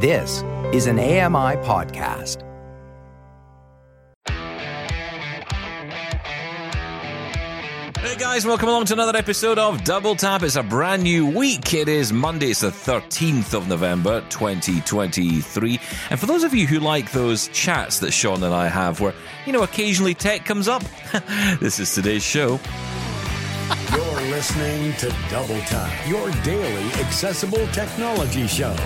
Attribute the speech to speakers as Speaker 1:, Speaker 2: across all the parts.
Speaker 1: This is an AMI podcast.
Speaker 2: Hey guys, welcome along to another episode of Double Tap. It's a brand new week. It is Monday, it's the 13th of November, 2023. And for those of you who like those chats that Shaun and I have where, you know, occasionally tech comes up, this is today's show.
Speaker 3: You're listening to Double Tap, your daily accessible technology show.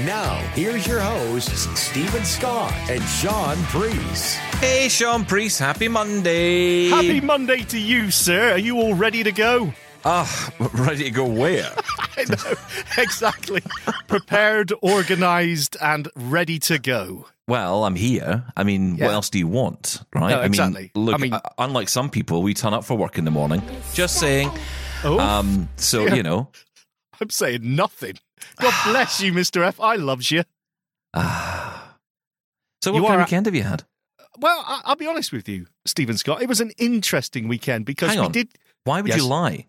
Speaker 3: Now, here's your hosts, Steven Scott and Shaun Preece.
Speaker 2: Hey, Shaun Preece, happy Monday.
Speaker 4: Happy Monday to you, sir. Are you all ready to go?
Speaker 2: Ah, ready to go where?
Speaker 4: I know, exactly. Prepared, organised, and ready to go.
Speaker 2: Well, I'm here. I mean,
Speaker 4: Yeah.
Speaker 2: what else do you want, right?
Speaker 4: No,
Speaker 2: I mean,
Speaker 4: exactly.
Speaker 2: look,
Speaker 4: I mean-
Speaker 2: uh, unlike some people, we turn up for work in the morning. Just saying.
Speaker 4: Oh,
Speaker 2: Um, so
Speaker 4: Yeah.
Speaker 2: you know,
Speaker 4: I'm saying nothing. God bless you, Mr. F. I loves you.
Speaker 2: Ah. So, what
Speaker 4: You
Speaker 2: kind of weekend have you had?
Speaker 4: Well, I- I'll be honest with you, Steven Scott. It was an interesting weekend because
Speaker 2: Hang
Speaker 4: we
Speaker 2: on.
Speaker 4: did.
Speaker 2: Why would
Speaker 4: Yes.
Speaker 2: you lie?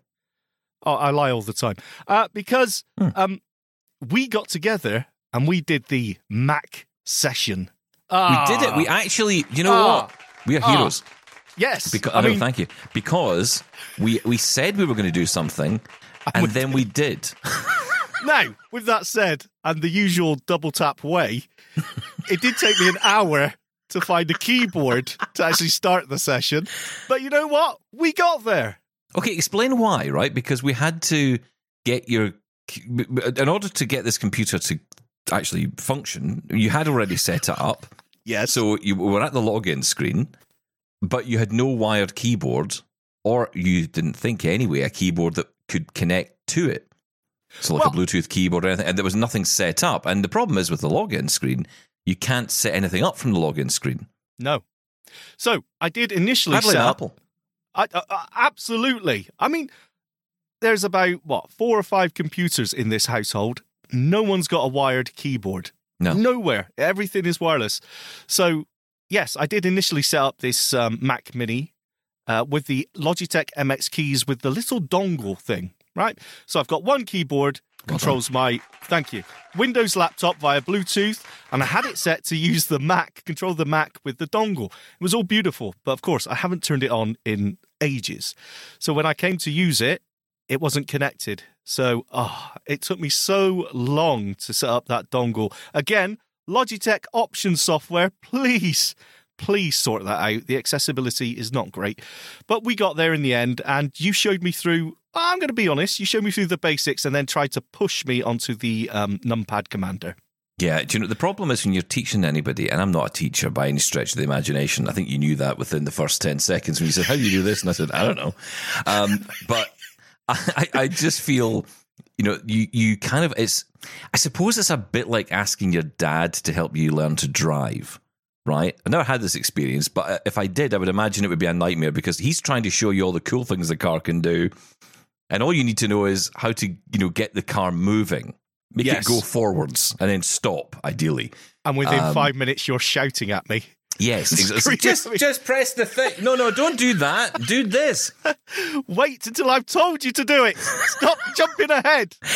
Speaker 4: Oh, I lie all the time. Uh, because
Speaker 2: Hmm.
Speaker 4: um, we got together and we did the Mac session.
Speaker 2: We
Speaker 4: Ah,
Speaker 2: did it. We actually, you know
Speaker 4: Ah.
Speaker 2: what? We are
Speaker 4: Ah.
Speaker 2: heroes.
Speaker 4: yes.
Speaker 2: Because
Speaker 4: I
Speaker 2: I,
Speaker 4: mean,
Speaker 2: thank you. Because we we said we were going to do something, and then we did.
Speaker 4: Now, with that said, and the usual double tap way, it did take me an hour to find a keyboard to actually start the session. But you know what? We got there.
Speaker 2: Okay, explain why, right? Because we had to get your in order to get this computer to actually function. You had already set it up,
Speaker 4: Yes.
Speaker 2: so you were at the login screen, but you had no wired keyboard, or you didn't think anyway a keyboard that could connect to it. So like a Bluetooth keyboard or anything, and there was nothing set up. And the problem is with the login screen, you can't set anything up from the login screen.
Speaker 4: no. So I did initially set up.
Speaker 2: Apple.
Speaker 4: I, uh, uh, absolutely. I mean, there's about what four or five computers in this household. No one's got a wired keyboard.
Speaker 2: No.
Speaker 4: Nowhere. Everything is wireless. So, yes, I did initially set up this um, Mac Mini uh, with the Logitech MX keys with the little dongle thing, right? So I've got one keyboard controls my thank you Windows laptop via Bluetooth, and I had it set to use the Mac control the Mac with the dongle. It was all beautiful, but of course I haven't turned it on in ages. So when I came to use it, it wasn't connected. So oh, it took me so long to set up that dongle. Again, Logitech option software, please, please sort that out. The accessibility is not great. But we got there in the end, and you showed me through. I'm going to be honest, you showed me through the basics and then tried to push me onto the um, numpad commander.
Speaker 2: Yeah, do you know the problem is when you're teaching anybody, and I'm not a teacher by any stretch of the imagination. I think you knew that within the first ten seconds when you said, "How do you do this?" and I said, "I don't know," um, but I, I just feel, you know, you you kind of it's. I suppose it's a bit like asking your dad to help you learn to drive. Right, I never had this experience, but uh, if I did, I would imagine it would be a nightmare because he's trying to show you all the cool things the car can do, and all you need to know is how to, you know, get the car moving, make
Speaker 4: Yes.
Speaker 2: it go forwards, and then stop. Ideally,
Speaker 4: And within
Speaker 2: Um,
Speaker 4: five minutes, you're shouting at me.
Speaker 2: Yes, exactly. Just, just press the thing. No, no, don't do that. Do this.
Speaker 4: Wait until I've told you to do it. Stop jumping ahead.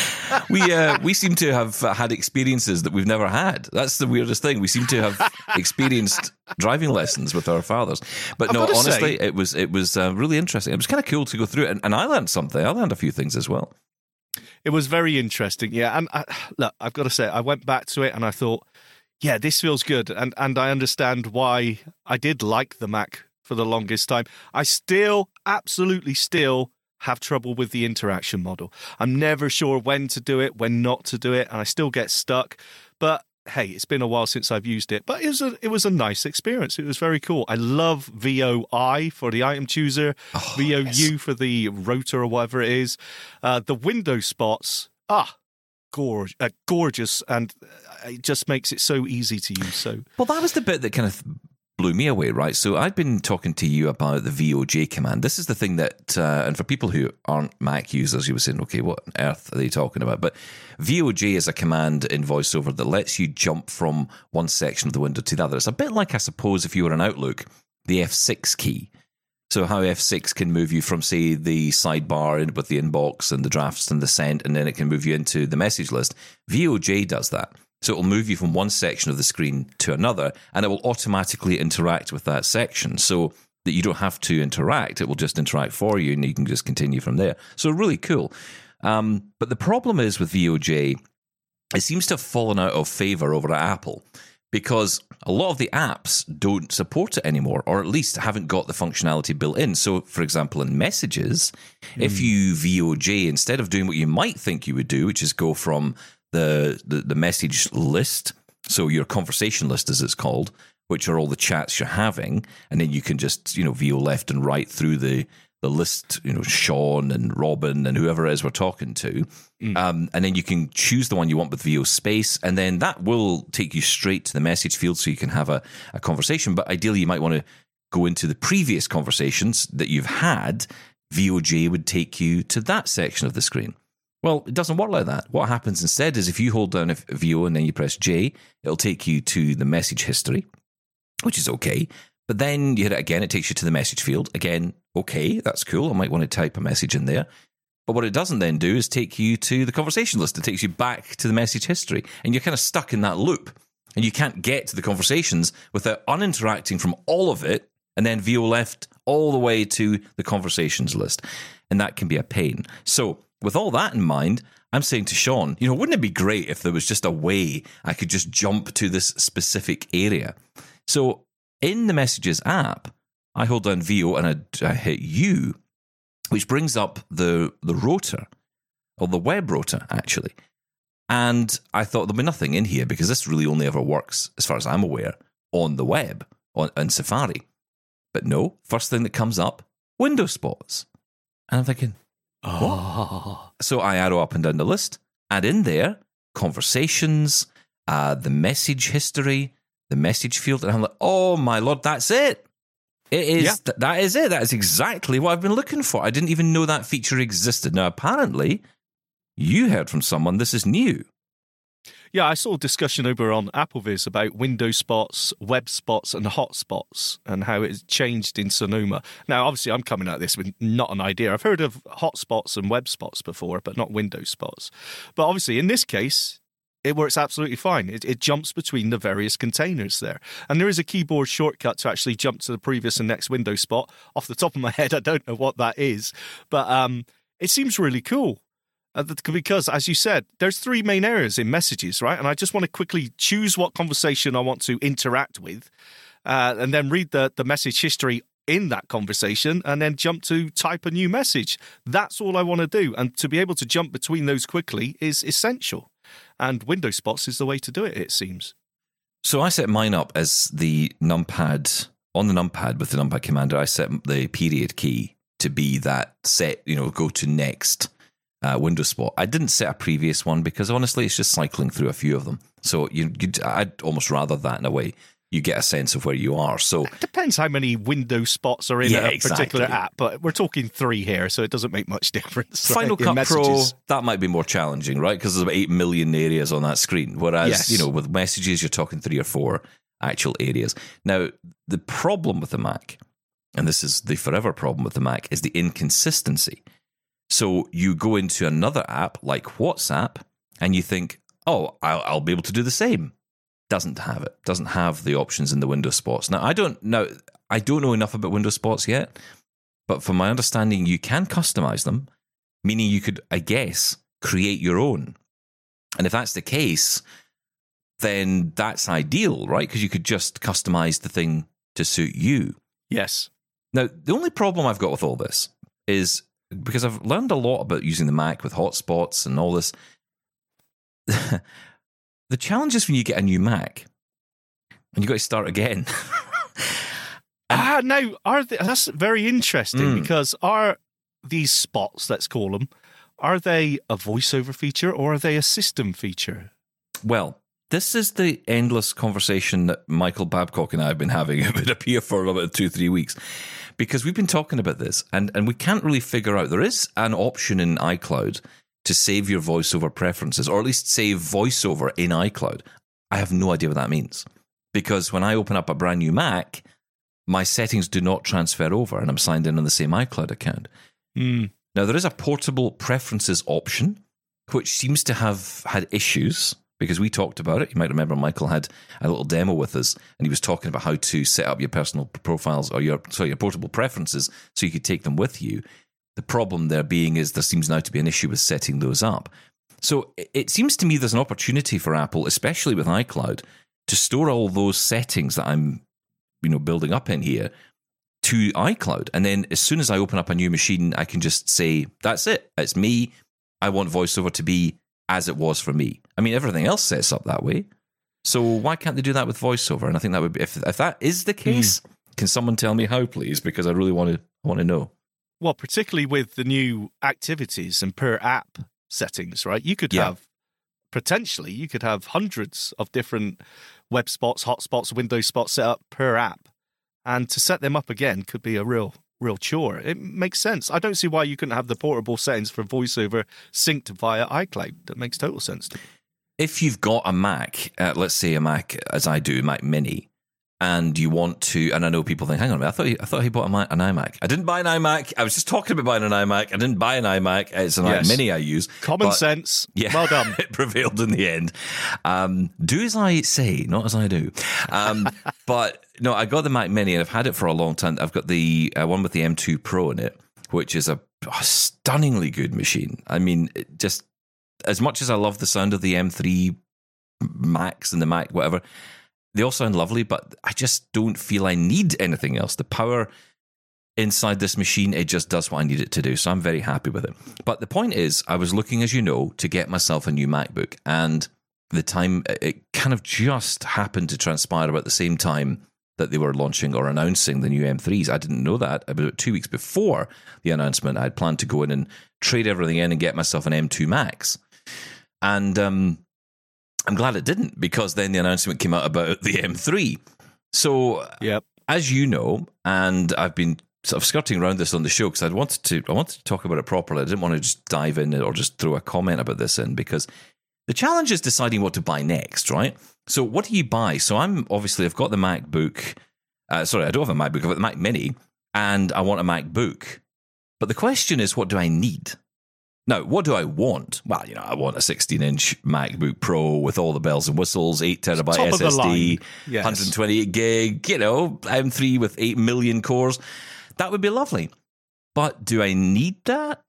Speaker 2: We uh, we seem to have uh, had experiences that we've never had. That's the weirdest thing. We seem to have experienced driving lessons with our fathers. But
Speaker 4: I've
Speaker 2: no, honestly,
Speaker 4: say-
Speaker 2: it was it was uh, really interesting. It was kind of cool to go through it, and, and I learned something. I learned a few things as well.
Speaker 4: It was very interesting, yeah. And I, look, I've got to say, I went back to it and I thought, yeah, this feels good, and and I understand why I did like the Mac for the longest time. I still, absolutely, still have trouble with the interaction model. I'm never sure when to do it, when not to do it, and I still get stuck. But hey, it's been a while since I've used it, but it was a it was a nice experience. It was very cool. I love VOI for the item chooser,
Speaker 2: Oh,
Speaker 4: VOU for the rotor or whatever it is. Uh, the window spots, ah, gorge, uh, gorgeous, and it just makes it so easy to use. So
Speaker 2: Well, that was the bit that kind of blew me away, right? So I'd been talking to you about the VOJ command. This is the thing that, uh, and for people who aren't Mac users, you were saying, okay, what on earth are they talking about? But VOJ is a command in VoiceOver that lets you jump from one section of the window to the other. It's a bit like, I suppose, if you were in Outlook, the F6 key. So how F6 can move you from, say, the sidebar with the inbox and the drafts and the sent, and then it can move you into the message list. VOJ does that. So it'll move you from one section of the screen to another, and it will automatically interact with that section. So that you don't have to interact, it will just interact for you, and you can just continue from there. So really cool. Um, but the problem is with VOJ, it seems to have fallen out of favor over at Apple because a lot of the apps don't support it anymore, or at least haven't got the functionality built in. So, for example, in messages, mm. if you VOJ, instead of doing what you might think you would do, which is go from the, the, the message list, so your conversation list, as it's called, which are all the chats you're having, and then you can just, you know, view left and right through the the list, you know, Shaun and Robin and whoever it is we're talking to. Mm. Um, and then you can choose the one you want with VO space, and then that will take you straight to the message field so you can have a, a conversation. But ideally, you might want to go into the previous conversations that you've had. VOJ would take you to that section of the screen. Well, it doesn't work like that. What happens instead is if you hold down a VO and then you press J, it'll take you to the message history, which is okay. But then you hit it again, it takes you to the message field. Again, okay, that's cool. I might want to type a message in there. But what it doesn't then do is take you to the conversation list. It takes you back to the message history. And you're kind of stuck in that loop. And you can't get to the conversations without uninteracting from all of it and then VO left all the way to the conversations list. And that can be a pain. So, with all that in mind, I'm saying to Shaun, you know, wouldn't it be great if there was just a way I could just jump to this specific area? So, in the Messages app, I hold down VO and I, I hit U, which brings up the, the rotor, or the web rotor, actually. And I thought there'll be nothing in here because this really only ever works, as far as I'm aware, on the web, on, on Safari. But no, first thing that comes up, window spots. And I'm thinking, oh. So I arrow up and down the list, and in there, conversations, uh, the message history, the message field, and I'm like, oh my lord, that's it. It is yeah. th- that is it. That is exactly what I've been looking for. I didn't even know that feature existed. Now, apparently, you heard from someone this is new.
Speaker 4: Yeah, I saw a discussion over on AppleVis about window spots, web spots, and hotspots, and how it's changed in Sonoma. Now, obviously, I'm coming at this with not an idea. I've heard of hotspots and web spots before, but not window spots. But obviously, in this case, it works absolutely fine. It, it, jumps between the various containers there. And there is a keyboard shortcut to actually jump to the previous and next window spot. Off the top of my head, I don't know what that is, but um, it seems really cool. Uh, because, as you said, there's three main areas in messages, right? And I just want to quickly choose what conversation I want to interact with, uh, and then read the, the message history in that conversation and then jump to type a new message. That's all I want to do. And to be able to jump between those quickly is essential. And window spots is the way to do it, it seems.
Speaker 2: So I set mine up as the numpad on the numpad with the numpad commander. I set the period key to be that set, you know, go to next uh, window spot. I didn't set a previous one because honestly, it's just cycling through a few of them. So you, I'd almost rather that in a way you get a sense of where you are. So
Speaker 4: it depends how many window spots are in yeah, a exactly. particular app, but we're talking three here, so it doesn't make much difference.
Speaker 2: Final right? Cut Pro that might be more challenging, right? Because there's about eight million areas on that screen, whereas yes. you know with messages you're talking three or four actual areas. Now the problem with the Mac, and this is the forever problem with the Mac, is the inconsistency. So you go into another app like WhatsApp, and you think, oh, I'll, I'll be able to do the same doesn't have it. Doesn't have the options in the window spots. Now I don't know. I don't know enough about window spots yet, but from my understanding, you can customize them, meaning you could, I guess, create your own. And if that's the case, then that's ideal, right? Because you could just customize the thing to suit you.
Speaker 4: Yes.
Speaker 2: Now, the only problem I've got with all this is because I've learned a lot about using the Mac with hotspots and all this. The challenge is when you get a new Mac and you've got to start again.
Speaker 4: ah, now are they, that's very interesting mm. because are these spots, let's call them, are they a voiceover feature or are they a system feature?
Speaker 2: Well, this is the endless conversation that Michael Babcock and I have been having about appear for about two, three weeks. Because we've been talking about this and, and we can't really figure out there is an option in iCloud to save your voiceover preferences, or at least save voiceover in iCloud. I have no idea what that means. Because when I open up a brand new Mac, my settings do not transfer over and I'm signed in on the same iCloud account. Mm. Now, there is a portable preferences option, which seems to have had issues because we talked about it. You might remember Michael had a little demo with us, and he was talking about how to set up your personal profiles or your sorry your portable preferences so you could take them with you. The problem there being is there seems now to be an issue with setting those up. So it seems to me there's an opportunity for Apple, especially with iCloud, to store all those settings that I'm, you know, building up in here to iCloud. And then as soon as I open up a new machine, I can just say, that's it. It's me. I want VoiceOver to be as it was for me. I mean, everything else sets up that way. So why can't they do that with VoiceOver? And I think that would be, if, if that is the case, mm. can someone tell me how, please? Because I really want to want to know.
Speaker 4: Well, particularly with the new activities and per app settings, right? You could yeah. have potentially you could have hundreds of different web spots, hotspots, window spots set up per app, and to set them up again could be a real real chore. It makes sense. I don't see why you couldn't have the portable settings for VoiceOver synced via iCloud. That makes total sense to me.
Speaker 2: If you've got a Mac, uh, let's say a Mac as I do, Mac Mini, and you want to, and I know people think, hang on a minute, I thought he, I thought he bought an iMac. I didn't buy an iMac. I was just talking about buying an iMac. I didn't buy an iMac. It's an yes. Mini I use.
Speaker 4: Common sense. Yeah, well done.
Speaker 2: it prevailed in the end. Um, do as I say, not as I do. Um, but no, I got the Mac Mini and I've had it for a long time. I've got the uh, one with the M2 Pro in it, which is a, a stunningly good machine. I mean, just as much as I love the sound of the M3 Max and the Mac, whatever they all sound lovely, but I just don't feel I need anything else. The power inside this machine, it just does what I need it to do. So I'm very happy with it. But the point is, I was looking, as you know, to get myself a new MacBook. And the time, it kind of just happened to transpire about the same time that they were launching or announcing the new M3s. I didn't know that. About two weeks before the announcement, I had planned to go in and trade everything in and get myself an M2 Max. And um, I'm glad it didn't because then the announcement came out about the M3. So,
Speaker 4: yep.
Speaker 2: as you know, and I've been sort of skirting around this on the show because I wanted to I wanted to talk about it properly. I didn't want to just dive in or just throw a comment about this in because the challenge is deciding what to buy next, right? So, what do you buy? So, I'm obviously I've got the MacBook. Uh, sorry, I don't have a MacBook. I've got the Mac Mini, and I want a MacBook. But the question is, what do I need? Now, what do I want? Well, you know, I want a 16 inch MacBook Pro with all the bells and whistles, 8 terabyte SSD, yes. 128 gig, you know, M3 with 8 million cores. That would be lovely. But do I need that?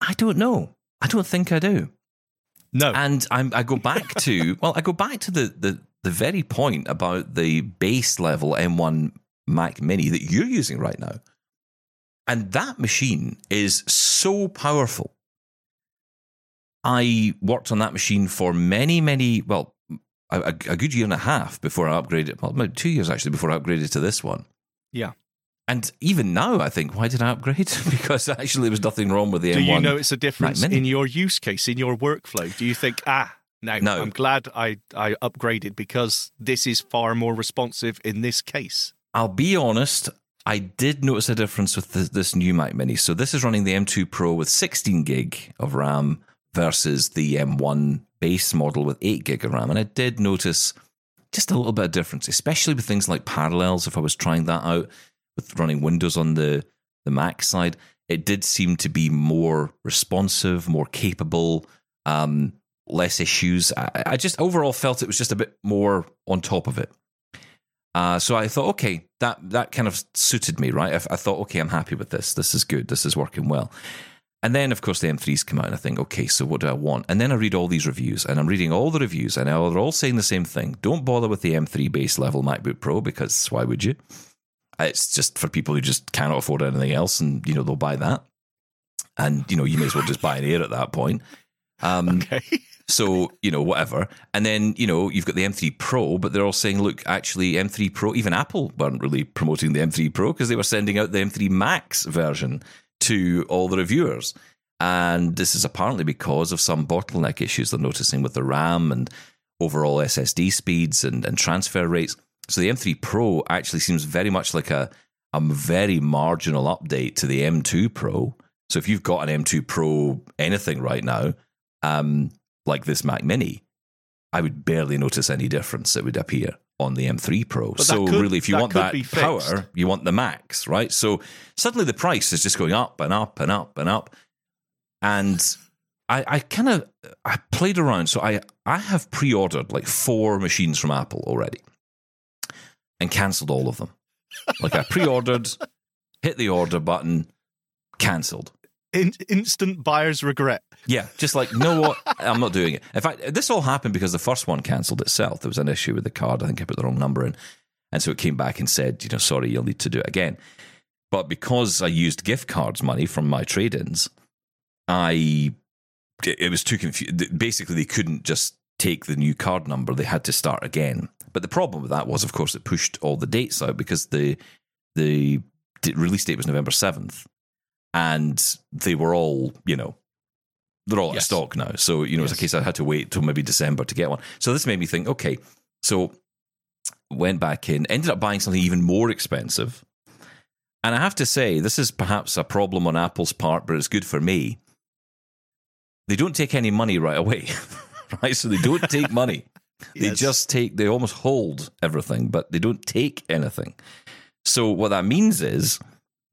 Speaker 2: I don't know. I don't think I do.
Speaker 4: No.
Speaker 2: And I'm, i go back to, well, I go back to the, the, the very point about the base level M1 Mac Mini that you're using right now. And that machine is so powerful I worked on that machine for many, many, well, a, a, good year and a half before I upgraded. Well, about two years actually before I upgraded to this one.
Speaker 4: Yeah.
Speaker 2: And even now, I think, why did I upgrade? because actually, there was nothing wrong with the
Speaker 4: Do
Speaker 2: M1.
Speaker 4: Do you notice a difference in your use case, in your workflow? Do you think, ah, now no, I'm glad I, I upgraded because this is far more responsive in this case?
Speaker 2: I'll be honest, I did notice a difference with this, this new Mac Mini. So this is running the M2 Pro with 16 gig of RAM versus the M1 base model with 8 gig of RAM. And I did notice just a little bit of difference, especially with things like parallels. If I was trying that out with running Windows on the, the Mac side, it did seem to be more responsive, more capable, um, less issues. I, I, just overall felt it was just a bit more on top of it. Uh, so I thought, okay, that that kind of suited me, right? I, I thought, okay, I'm happy with this. This is good. This is working well. And then, of course, the M3s come out, and I think, okay, so what do I want? And then I read all these reviews, and I'm reading all the reviews, and they're all saying the same thing. Don't bother with the M3 base level MacBook Pro because why would you? It's just for people who just cannot afford anything else, and you know they'll buy that. And you know you may as well just buy an Air at that point.
Speaker 4: Um, okay.
Speaker 2: so you know whatever, and then you know you've got the M3 Pro, but they're all saying, look, actually M3 Pro. Even Apple weren't really promoting the M3 Pro because they were sending out the M3 Max version to all the reviewers. And this is apparently because of some bottleneck issues they're noticing with the RAM and overall SSD speeds and, and transfer rates. So the M3 Pro actually seems very much like a, a very marginal update to the M2 Pro. So if you've got an M2 Pro anything right now, um, like this Mac Mini, I would barely notice any difference that would appear on the M3 Pro. But so could, really, if you that want that power, you want the max, right? So suddenly the price is just going up and up and up and up. And I, I kind of I played around. So I I have pre-ordered like four machines from Apple already, and cancelled all of them. Like I pre-ordered, hit the order button, cancelled.
Speaker 4: In, instant buyer's regret.
Speaker 2: Yeah, just like, no, what? I'm not doing it. In fact, this all happened because the first one cancelled itself. There was an issue with the card. I think I put the wrong number in. And so it came back and said, you know, sorry, you'll need to do it again. But because I used gift cards money from my trade ins, I, it was too confused. Basically, they couldn't just take the new card number, they had to start again. But the problem with that was, of course, it pushed all the dates out because the, the release date was November 7th and they were all, you know, they're all yes. out of stock now. So, you know, yes. it's a case I had to wait till maybe December to get one. So this made me think, okay, so went back in, ended up buying something even more expensive. And I have to say, this is perhaps a problem on Apple's part, but it's good for me. They don't take any money right away, right? So they don't take money. They yes. just take, they almost hold everything, but they don't take anything. So what that means is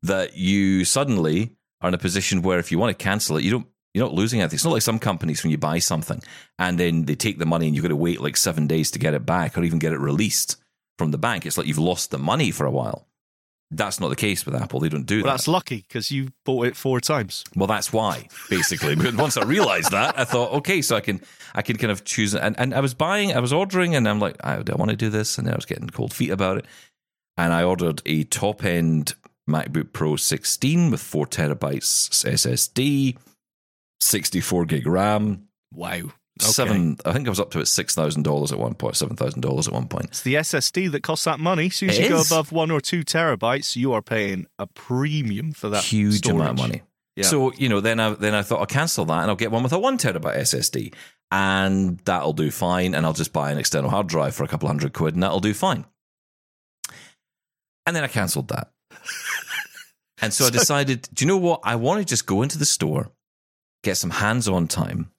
Speaker 2: that you suddenly are in a position where if you want to cancel it, you don't you're not losing anything. It's not like some companies when you buy something and then they take the money and you've got to wait like seven days to get it back or even get it released from the bank. It's like you've lost the money for a while. That's not the case with Apple. They don't do
Speaker 4: well,
Speaker 2: that.
Speaker 4: That's lucky because you bought it four times.
Speaker 2: Well, that's why, basically. but once I realized that, I thought, okay, so I can I can kind of choose. And, and I was buying, I was ordering, and I'm like, do I want to do this? And I was getting cold feet about it. And I ordered a top end MacBook Pro 16 with four terabytes SSD, 64 gig RAM.
Speaker 4: Wow. Okay.
Speaker 2: Seven, I think I was up to it six thousand dollars at one point, seven thousand dollars at one point.
Speaker 4: It's the SSD that costs that money. As soon as it you is. go above one or two terabytes, you are paying a premium for that
Speaker 2: huge
Speaker 4: storage.
Speaker 2: amount of money. Yeah. So you know, then I then I thought I'll cancel that and I'll get one with a one terabyte SSD, and that'll do fine. And I'll just buy an external hard drive for a couple hundred quid, and that'll do fine. And then I cancelled that. and so, so I decided, do you know what? I want to just go into the store, get some hands on time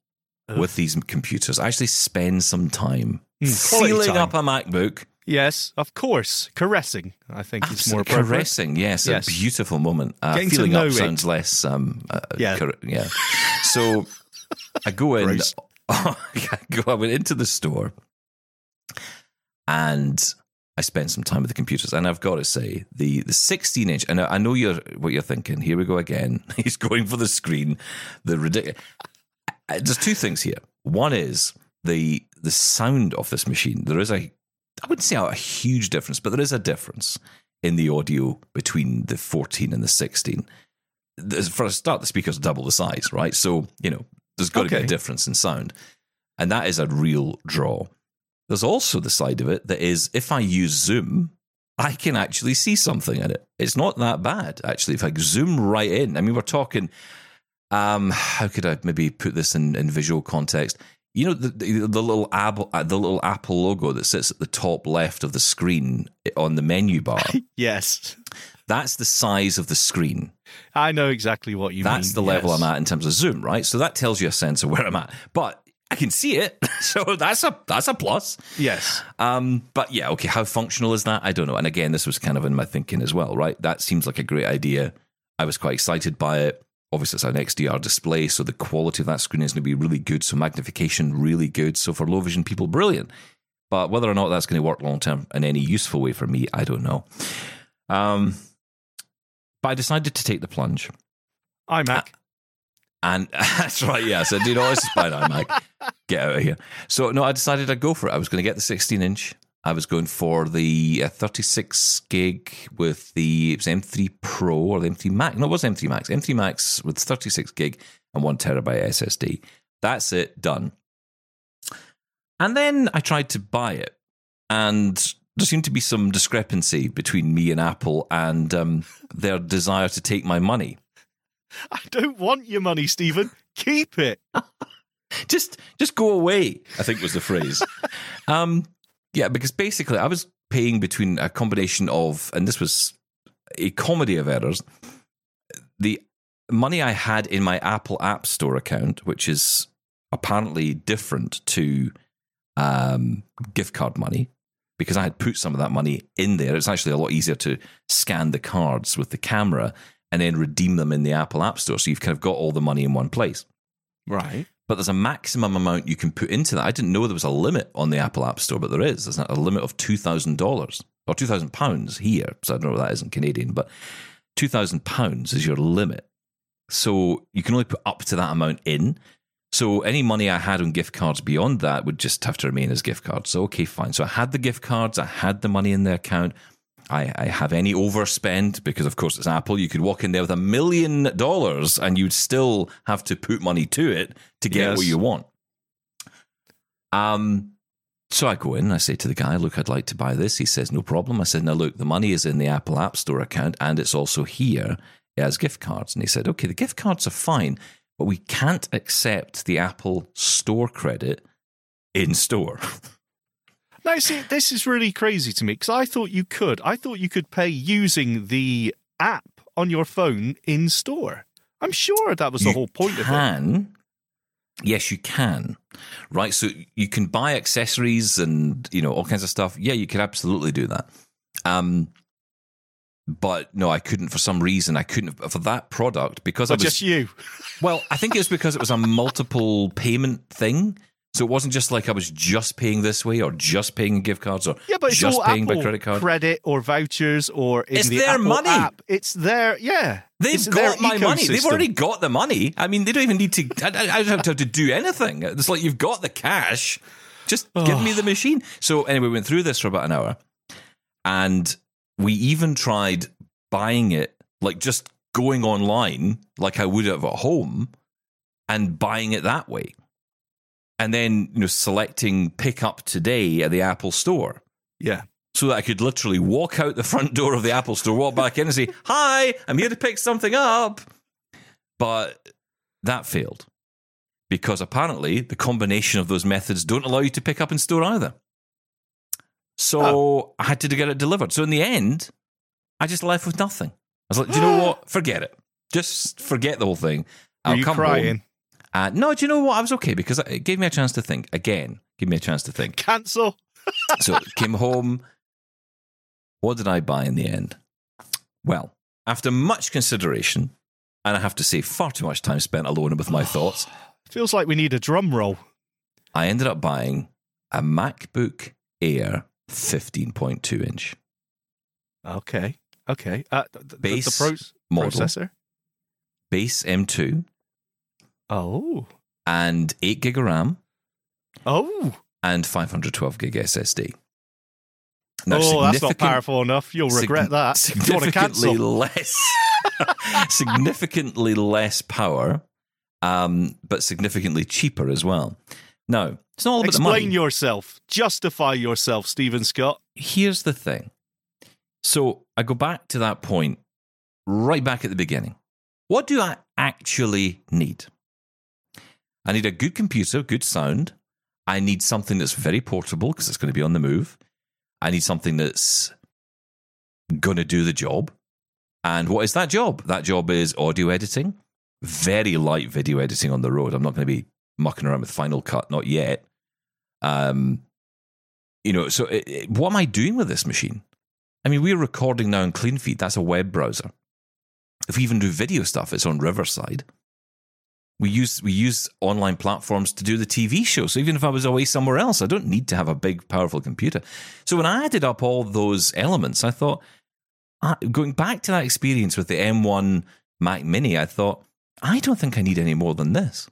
Speaker 2: Ugh. with these computers, I actually spend some time mm, feeling time. up a MacBook.
Speaker 4: Yes, of course. Caressing, I think Absolutely. is more appropriate.
Speaker 2: Caressing, yes, yes. a beautiful moment. Uh, feeling up it. sounds less. Um, uh, yeah. Cor- yeah. So I go in. I go. I went into the store, and I spent some time with the computers, and I've got to say the the 16 inch. And I know you're what you're thinking. Here we go again. He's going for the screen. The ridiculous. Uh, there's two things here. One is the the sound of this machine. There is a I wouldn't say a huge difference, but there is a difference in the audio between the 14 and the 16. For a start, the speakers double the size, right? So you know there's got okay. to be a difference in sound, and that is a real draw. There's also the side of it that is if I use Zoom, I can actually see something in it. It's not that bad, actually. If I zoom right in, I mean, we're talking, um, how could I maybe put this in, in visual context? You know, the, the, the little Apple, uh, the little Apple logo that sits at the top left of the screen on the menu bar.
Speaker 4: yes.
Speaker 2: That's the size of the screen.
Speaker 4: I know exactly what you
Speaker 2: That's
Speaker 4: mean.
Speaker 2: That's the level yes. I'm at in terms of zoom, right? So that tells you a sense of where I'm at. But I can see it, so that's a that's a plus.
Speaker 4: Yes.
Speaker 2: Um, but yeah, okay. How functional is that? I don't know. And again, this was kind of in my thinking as well, right? That seems like a great idea. I was quite excited by it. Obviously, it's an XDR display, so the quality of that screen is going to be really good. So magnification really good. So for low vision people, brilliant. But whether or not that's going to work long term in any useful way for me, I don't know. Um, but I decided to take the plunge.
Speaker 4: iMac.
Speaker 2: And that's right, yeah. So, you know, let's just buy an iMac. Get out of here. So, no, I decided I'd go for it. I was going to get the 16 inch. I was going for the uh, 36 gig with the M3 Pro or the M3 Max. No, it was M3 Max. M3 Max with 36 gig and one terabyte SSD. That's it, done. And then I tried to buy it, and there seemed to be some discrepancy between me and Apple and um, their desire to take my money.
Speaker 4: I don't want your money, Steven. Keep it.
Speaker 2: just just go away, I think was the phrase. um, yeah, because basically I was paying between a combination of, and this was a comedy of errors, the money I had in my Apple App Store account, which is apparently different to um, gift card money, because I had put some of that money in there. It's actually a lot easier to scan the cards with the camera and then redeem them in the Apple App Store. So you've kind of got all the money in one place.
Speaker 4: Right.
Speaker 2: But there's a maximum amount you can put into that. I didn't know there was a limit on the Apple App Store, but there is. There's a limit of two thousand dollars or two thousand pounds here. So I don't know what that is in Canadian, but two thousand pounds is your limit. So you can only put up to that amount in. So any money I had on gift cards beyond that would just have to remain as gift cards. So okay, fine. So I had the gift cards, I had the money in the account. I, I have any overspend because, of course, it's Apple. You could walk in there with a million dollars and you'd still have to put money to it to get
Speaker 4: Yes.
Speaker 2: what you want. Um, so I go in and I say to the guy, Look, I'd like to buy this. He says, No problem. I said, Now, look, the money is in the Apple App Store account and it's also here as gift cards. And he said, Okay, the gift cards are fine, but we can't accept the Apple Store credit in store.
Speaker 4: No, see, this is really crazy to me because I thought you could. I thought you could pay using the app on your phone in store. I'm sure that was the
Speaker 2: You
Speaker 4: whole point of it.
Speaker 2: can. Yes, you can. Right. So you can buy accessories and you know all kinds of stuff. Yeah, you could absolutely do that. Um, but no, I couldn't for some reason. I couldn't for that product because I was
Speaker 4: just you.
Speaker 2: well. I think it was because it was a multiple payment thing. So it wasn't just like I was just paying this way or just paying gift cards or
Speaker 4: Yeah, but
Speaker 2: just paying
Speaker 4: Apple
Speaker 2: by credit card.
Speaker 4: credit or vouchers or in
Speaker 2: It's
Speaker 4: the
Speaker 2: their
Speaker 4: Apple
Speaker 2: money.
Speaker 4: app. It's their yeah.
Speaker 2: They've
Speaker 4: It's
Speaker 2: got my money. They've already got the money. I mean, they don't even need to. I, I I don't have to, have to do anything. It's like you've got the cash. Just give me the machine. So anyway, we went through this for about an hour, and we even tried buying it, like just going online, like I would have at home, and buying it that way, and then you know selecting pick up today at the Apple Store
Speaker 4: Yeah.
Speaker 2: so that I could literally walk out the front door of the Apple store, walk back in and say, Hi, I'm here to pick something up. But that failed because apparently the combination of those methods don't allow you to pick up in store either. So I had to get it delivered. So in the end, I just left with nothing. I was like, do you know what? Forget it. Just forget the whole thing.
Speaker 4: Were
Speaker 2: I'll
Speaker 4: you
Speaker 2: come
Speaker 4: crying?
Speaker 2: home. Uh, no, do you know what? I was okay because it gave me a chance to think. Again, Give me a chance to think
Speaker 4: Cancel.
Speaker 2: so came home. What did I buy in the end? Well, after much consideration, and I have to say, far too much time spent alone with my thoughts,
Speaker 4: Feels like we need a drum roll.
Speaker 2: I ended up buying a MacBook Air 15.2 inch
Speaker 4: Okay. Okay. Uh, the, the,
Speaker 2: Base
Speaker 4: the
Speaker 2: model.
Speaker 4: processor.
Speaker 2: base M2
Speaker 4: Oh.
Speaker 2: and 8 gig of RAM
Speaker 4: Oh.
Speaker 2: and 512 gig SSD.
Speaker 4: oh, that's not powerful enough. You'll regret
Speaker 2: sign-
Speaker 4: that. You want to
Speaker 2: Significantly less, significantly less power, um, but significantly cheaper as well. Now, it's not all about the money.
Speaker 4: Explain yourself. Justify yourself, Steven Scott.
Speaker 2: Here's the thing. So I go back to that point, right back at the beginning. What do I actually need? I need a good computer, good sound. I need something that's very portable because it's going to be on the move. I need something that's going to do the job. And what is that job? That job is audio editing, very light video editing on the road. I'm not going to be mucking around with Final Cut, not yet. Um, you know, so it, it- what am I doing with this machine? I mean, we're recording now on CleanFeed. That's a web browser. If we even do video stuff, it's on Riverside. We use we use online platforms to do the TV show. So even if I was away somewhere else, I don't need to have a big, powerful computer. So when I added up all those elements, I thought, going back to that experience with the M1 Mac Mini, I thought, I don't think I need any more than this.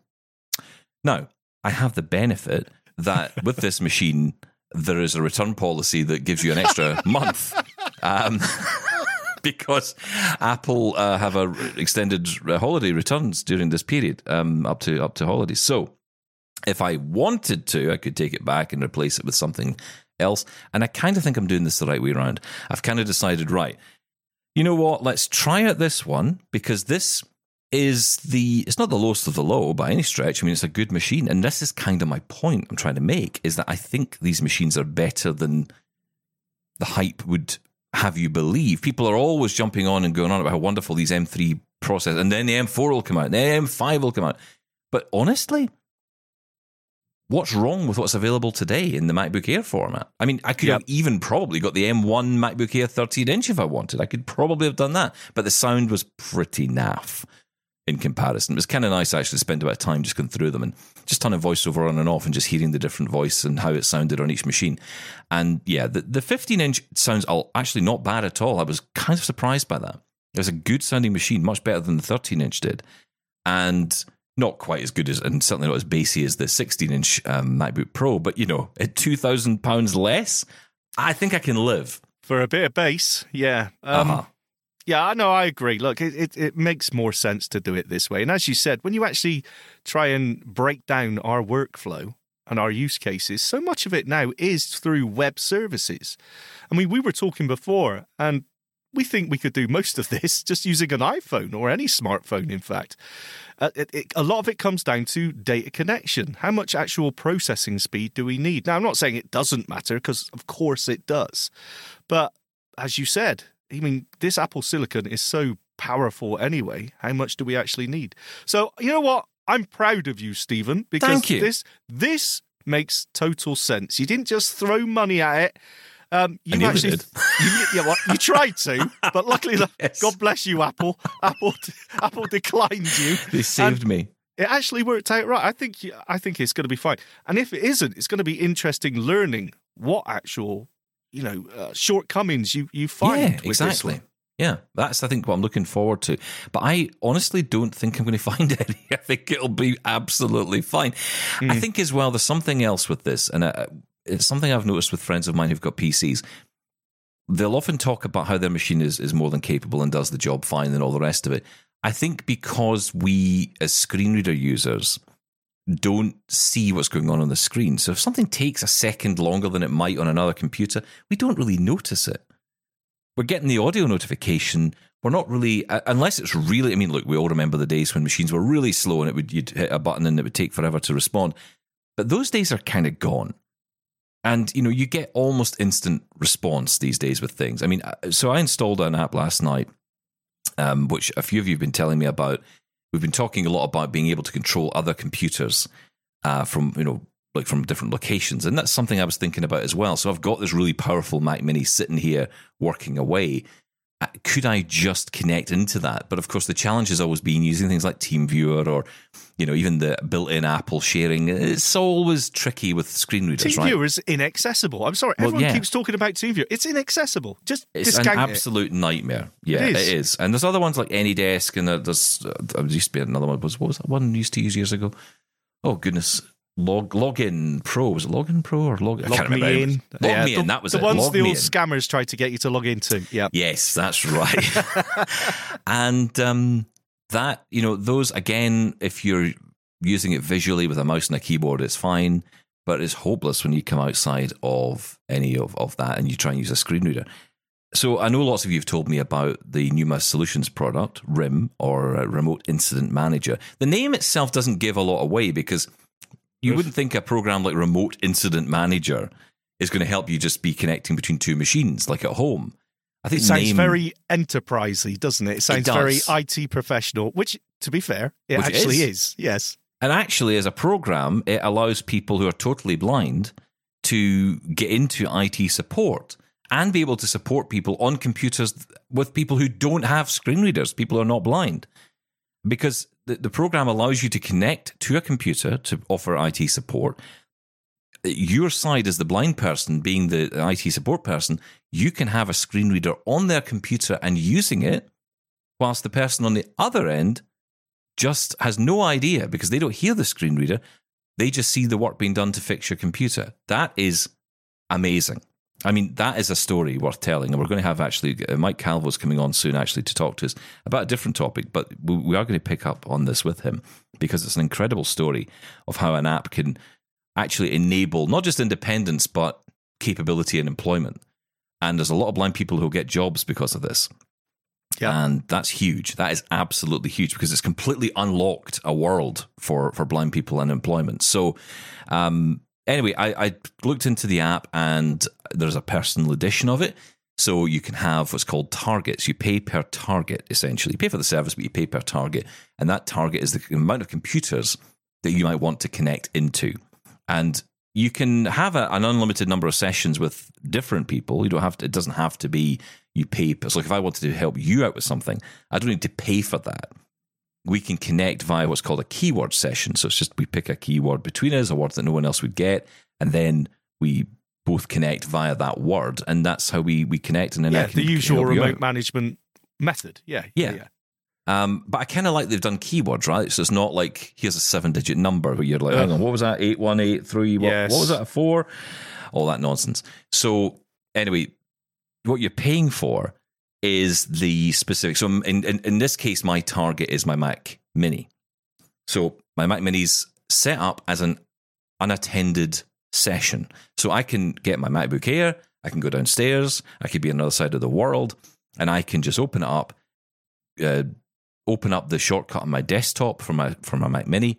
Speaker 2: Now, I have the benefit that with this machine, there is a return policy that gives you an extra month. Um, because Apple uh, have a extended uh, holiday returns during this period, um, up to up to holidays. So, if I wanted to, I could take it back and replace it with something else. And I kind of think I'm doing this the right way around. I've kind of decided, right, you know what? Let's try out this one because this is the it's not the lowest of the low by any stretch. I mean, it's a good machine, and this is kind of my point I'm trying to make is that I think these machines are better than the hype would have you believe. People are always jumping on and going on about how wonderful these M3 process, and then the M4 will come out, and then M5 will come out. But honestly, what's wrong with what's available today in the MacBook Air format? I mean, I could
Speaker 4: Yep.
Speaker 2: have even probably got the M1 MacBook Air 13 inch if I wanted. I could probably have done that, but the sound was pretty naff. In comparison. It was kind of nice actually to spend a bit of time just going through them and just turning voiceover on and off and just hearing the different voice and how it sounded on each machine. And yeah, the, the 15 inch sounds actually not bad at all. I was kind of surprised by that. It was a good sounding machine, much better than the 13 inch did. And not quite as good as, and certainly not as bassy as the 16 inch um, MacBook Pro, but you know, at £2,000 less, I think I can live.
Speaker 4: For a bit of bass, yeah. Um, uh-huh. Yeah, know. I agree. Look, it, it, it, makes more sense to do it this way. And as you said, when you actually try and break down our workflow and our use cases, so much of it now is through web services. I mean, we were talking before, and we think we could do most of this just using an iPhone or any smartphone, in fact. Uh, it, it, a lot of it comes down to data connection. How much actual processing speed do we need? Now, I'm not saying it doesn't matter, because of course it does. But as you said, I mean, this Apple Silicon is so powerful anyway. How much do we actually need? So, you know what? I'm proud of you, Steven, because this this makes total sense. You didn't just throw money at it. Um, you actually, you, yeah, well, you tried to, but luckily, yes. God bless you, Apple. Apple, Apple declined you.
Speaker 2: They saved me.
Speaker 4: It actually worked out right. I think, I think it's going to be fine. And if it isn't, it's going to be interesting learning what actual, you know, uh, shortcomings you you find.
Speaker 2: Yeah, exactly. Yeah, that's I think what I'm looking forward to. But I honestly don't think I'm going to find any. I think it'll be absolutely fine. Mm. I hmm. think as well, there's something else with this, and uh, it's something I've noticed with friends of mine who've got PCs. They'll often talk about how their machine is, is more than capable and does the job fine and all the rest of it. I think because we, as screen reader users, don't see what's going on on the screen. So if something takes a second longer than it might on another computer, we don't really notice it. We're getting the audio notification. We're not really, unless it's really. I mean, look, we all remember the days when machines were really slow and it would you'd hit a button and it would take forever to respond. But those days are kind of gone. And you know, you get almost instant response these days with things. I mean, uh, so I installed an app last night, um, which a few of you have been telling me about. We've been talking a lot about being able to control other computers uh, from you know like from different locations, and that's something I was thinking about as well. So I've got this really powerful Mac Mini sitting here working away, could I just connect into that? But of course, the challenge has always been using things like TeamViewer or, you know, even the built-in Apple sharing. It's always tricky with screen readers.
Speaker 4: TeamViewer
Speaker 2: right?
Speaker 4: is inaccessible. I'm sorry, everyone yeah. keeps talking about TeamViewer. It's inaccessible. Just
Speaker 2: it's an absolute
Speaker 4: it.
Speaker 2: nightmare. Yeah, it is. it is. And there's other ones like AnyDesk, and there's uh, there used to be another one. Was what was that one used to use years ago? Oh goodness, Log Login Pro was it Login Pro or Log?
Speaker 4: I log can't remember. Me in.
Speaker 2: Log yeah, me the, in. That was
Speaker 4: the
Speaker 2: it.
Speaker 4: ones
Speaker 2: log
Speaker 4: the old scammers tried to get you to log into. Yeah.
Speaker 2: Yes, that's right. and um, that you know those again, if you're using it visually with a mouse and a keyboard, it's fine. But it's hopeless when you come outside of any of, of that and you try and use a screen reader. So I know lots of you have told me about the Pneuma Solutions product, RIM, or Remote Incident Manager. The name itself doesn't give a lot away because you wouldn't think a program like Remote Incident Manager is going to help you just be connecting between two machines like at home.
Speaker 4: I think it sounds name, very enterprisey, doesn't it? It sounds it very IT professional, which, to be fair, it which actually is. is. Yes.
Speaker 2: And actually, as a program, it allows people who are totally blind to get into IT support and be able to support people on computers with people who don't have screen readers, people who are not blind. Because the, the program allows you to connect to a computer to offer IT support. Your side, as the blind person, being the IT support person, you can have a screen reader on their computer and using it, whilst the person on the other end just has no idea because they don't hear the screen reader. They just see the work being done to fix your computer. That is amazing. I mean, that is a story worth telling. And we're going to have actually uh, Mike Calvo's coming on soon, actually, to talk to us about a different topic. But we, we are going to pick up on this with him because it's an incredible story of how an app can actually enable not just independence, but capability and employment. And there's a lot of blind people who get jobs because of this. Yeah. And that's huge. That is absolutely huge because it's completely unlocked a world for, for blind people and employment. So, um, anyway, I, I looked into the app and there's a personal edition of it. So you can have what's called targets. You pay per target, essentially. You pay for the service, but you pay per target. And that target is the amount of computers that you might want to connect into. And you can have a, an unlimited number of sessions with different people. You don't have to, it doesn't have to be you pay. So if I wanted to help you out with something, I don't need to pay for that. We can connect via what's called a keyword session. So it's just we pick a keyword between us, a word that no one else would get, and then we both connect via that word, and that's how we we connect. And then
Speaker 4: Yeah, the usual remote management method. Yeah,
Speaker 2: Yeah. Um, but I kind of like they've done keywords, right? So it's not like here's a seven digit number where you're like, hang on, what was that? Eight one eight three. What,
Speaker 4: Yes.
Speaker 2: what was that? A four? All that nonsense. So anyway, what you're paying for is the specific. So in, in in this case, my target is my Mac Mini. So my Mac Mini's set up as an unattended session. So I can get my MacBook Air, I can go downstairs, I could be on the other side of the world, and I can just open it up, uh, open up the shortcut on my desktop from my from my Mac Mini,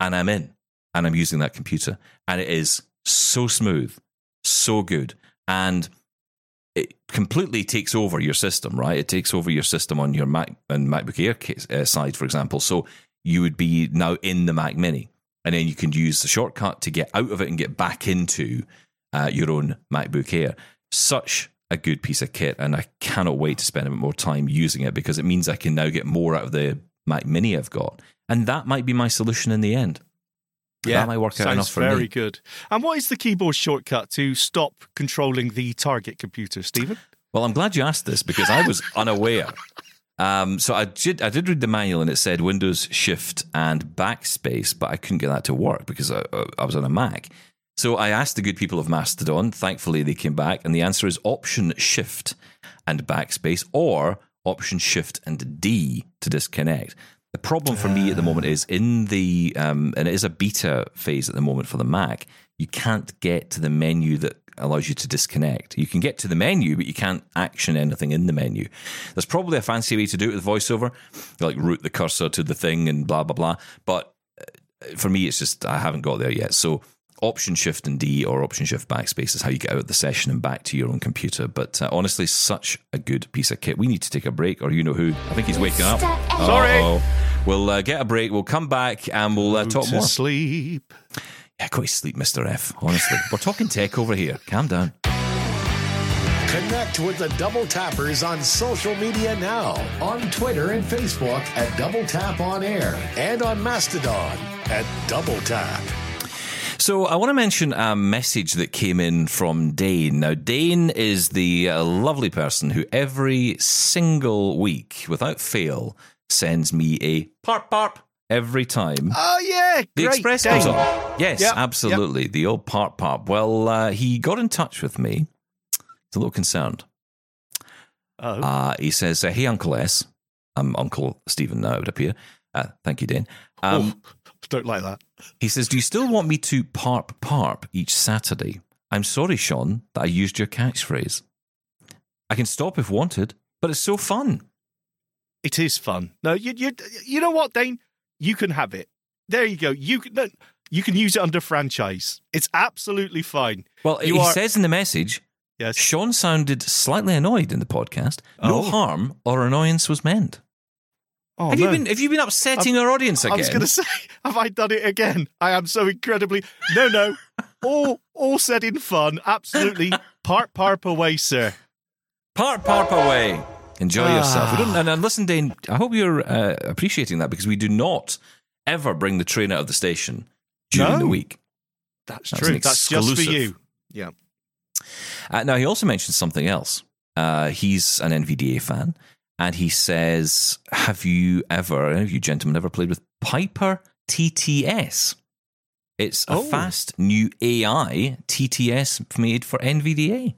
Speaker 2: and I'm in, and I'm using that computer, and it is so smooth, so good, and it completely takes over your system, right? It takes over your system on your Mac and MacBook Air case, uh, side, for example. So you would be now in the Mac Mini, and then you can use the shortcut to get out of it and get back into uh, your own MacBook Air. Such a good piece of kit, and I cannot wait to spend a bit more time using it because it means I can now get more out of the Mac Mini I've got, and that might be my solution in the end.
Speaker 4: Yeah,
Speaker 2: that might work out
Speaker 4: sounds
Speaker 2: enough for
Speaker 4: very
Speaker 2: me.
Speaker 4: good. And what is the keyboard shortcut to stop controlling the target computer, Steven?
Speaker 2: Well, I'm glad you asked this because I was unaware. Um, so I did, I did read the manual and it said Windows Shift and Backspace, but I couldn't get that to work because I, I was on a Mac. So I asked the good people of Mastodon. Thankfully, they came back, and the answer is Option Shift and Backspace, or Option Shift and D to disconnect. The problem for me at the moment is in the um, and it is a beta phase at the moment for the Mac. You can't get to the menu that allows you to disconnect. You can get to the menu, but you can't action anything in the menu. There's probably a fancy way to do it with VoiceOver, like route the cursor to the thing and blah blah blah. But uh, for me, it's just I haven't got there yet. So Option Shift and D or Option Shift Backspace is how you get out of the session and back to your own computer. But uh, honestly, such a good piece of kit. We need to take a break, or you know who? I think he's waking up.
Speaker 4: Sorry.
Speaker 2: Uh-oh. We'll uh, get a break. We'll come back and we'll uh, talk
Speaker 4: to
Speaker 2: more.
Speaker 4: sleep.
Speaker 2: Yeah, go to sleep, Mister F. Honestly, we're talking tech over here. Calm down.
Speaker 3: Connect with the Double Tappers on social media now on Twitter and Facebook at Double Tap On Air and on Mastodon at Double Tap.
Speaker 2: So I want to mention a message that came in from Dane. Now, Dane is the uh, lovely person who every single week, without fail, sends me a parp parp every time.
Speaker 4: Oh yeah,
Speaker 2: The
Speaker 4: great.
Speaker 2: express
Speaker 4: Dane.
Speaker 2: comes on. Yes,
Speaker 4: Yep,
Speaker 2: absolutely. The old parp parp. Well, uh, he got in touch with me. He's a little concerned.
Speaker 4: Oh,
Speaker 2: Uh, he says, uh, Hey, Uncle S. I'm Uncle Steven now, it would appear. Uh, thank you, Dane. Um,
Speaker 4: oh, don't like that.
Speaker 2: He says, Do you still want me to parp parp each Saturday? I'm sorry, Shaun, that I used your catchphrase. I can stop if wanted, but it's so fun.
Speaker 4: It is fun. No, you you you know what, Dane? You can have it. There you go. You can no, you can use it under franchise. It's absolutely fine.
Speaker 2: Well,
Speaker 4: You
Speaker 2: he
Speaker 4: are-
Speaker 2: says in the message,
Speaker 4: Yes.
Speaker 2: Shaun sounded slightly annoyed in the podcast. No
Speaker 4: Oh.
Speaker 2: harm or annoyance was meant.
Speaker 4: Oh,
Speaker 2: have
Speaker 4: no.
Speaker 2: you been have you been upsetting our audience again?
Speaker 4: I was going to say, have I done it again? I am so incredibly no, no. All all said in fun. Absolutely, part parp away, sir.
Speaker 2: Part parp away. Enjoy
Speaker 4: Ah.
Speaker 2: yourself. We don't, and, and listen, Dane, I hope you're uh, appreciating that because we do not ever bring the train out of the station during
Speaker 4: No.
Speaker 2: the week.
Speaker 4: That's,
Speaker 2: That's
Speaker 4: true. That's just for you. Yeah.
Speaker 2: Uh, now, he also mentioned something else. Uh, he's an NVDA fan, and he says, Have you ever, have you gentlemen ever played with Piper TTS? It's a
Speaker 4: Oh.
Speaker 2: fast new AI TTS made for NVDA.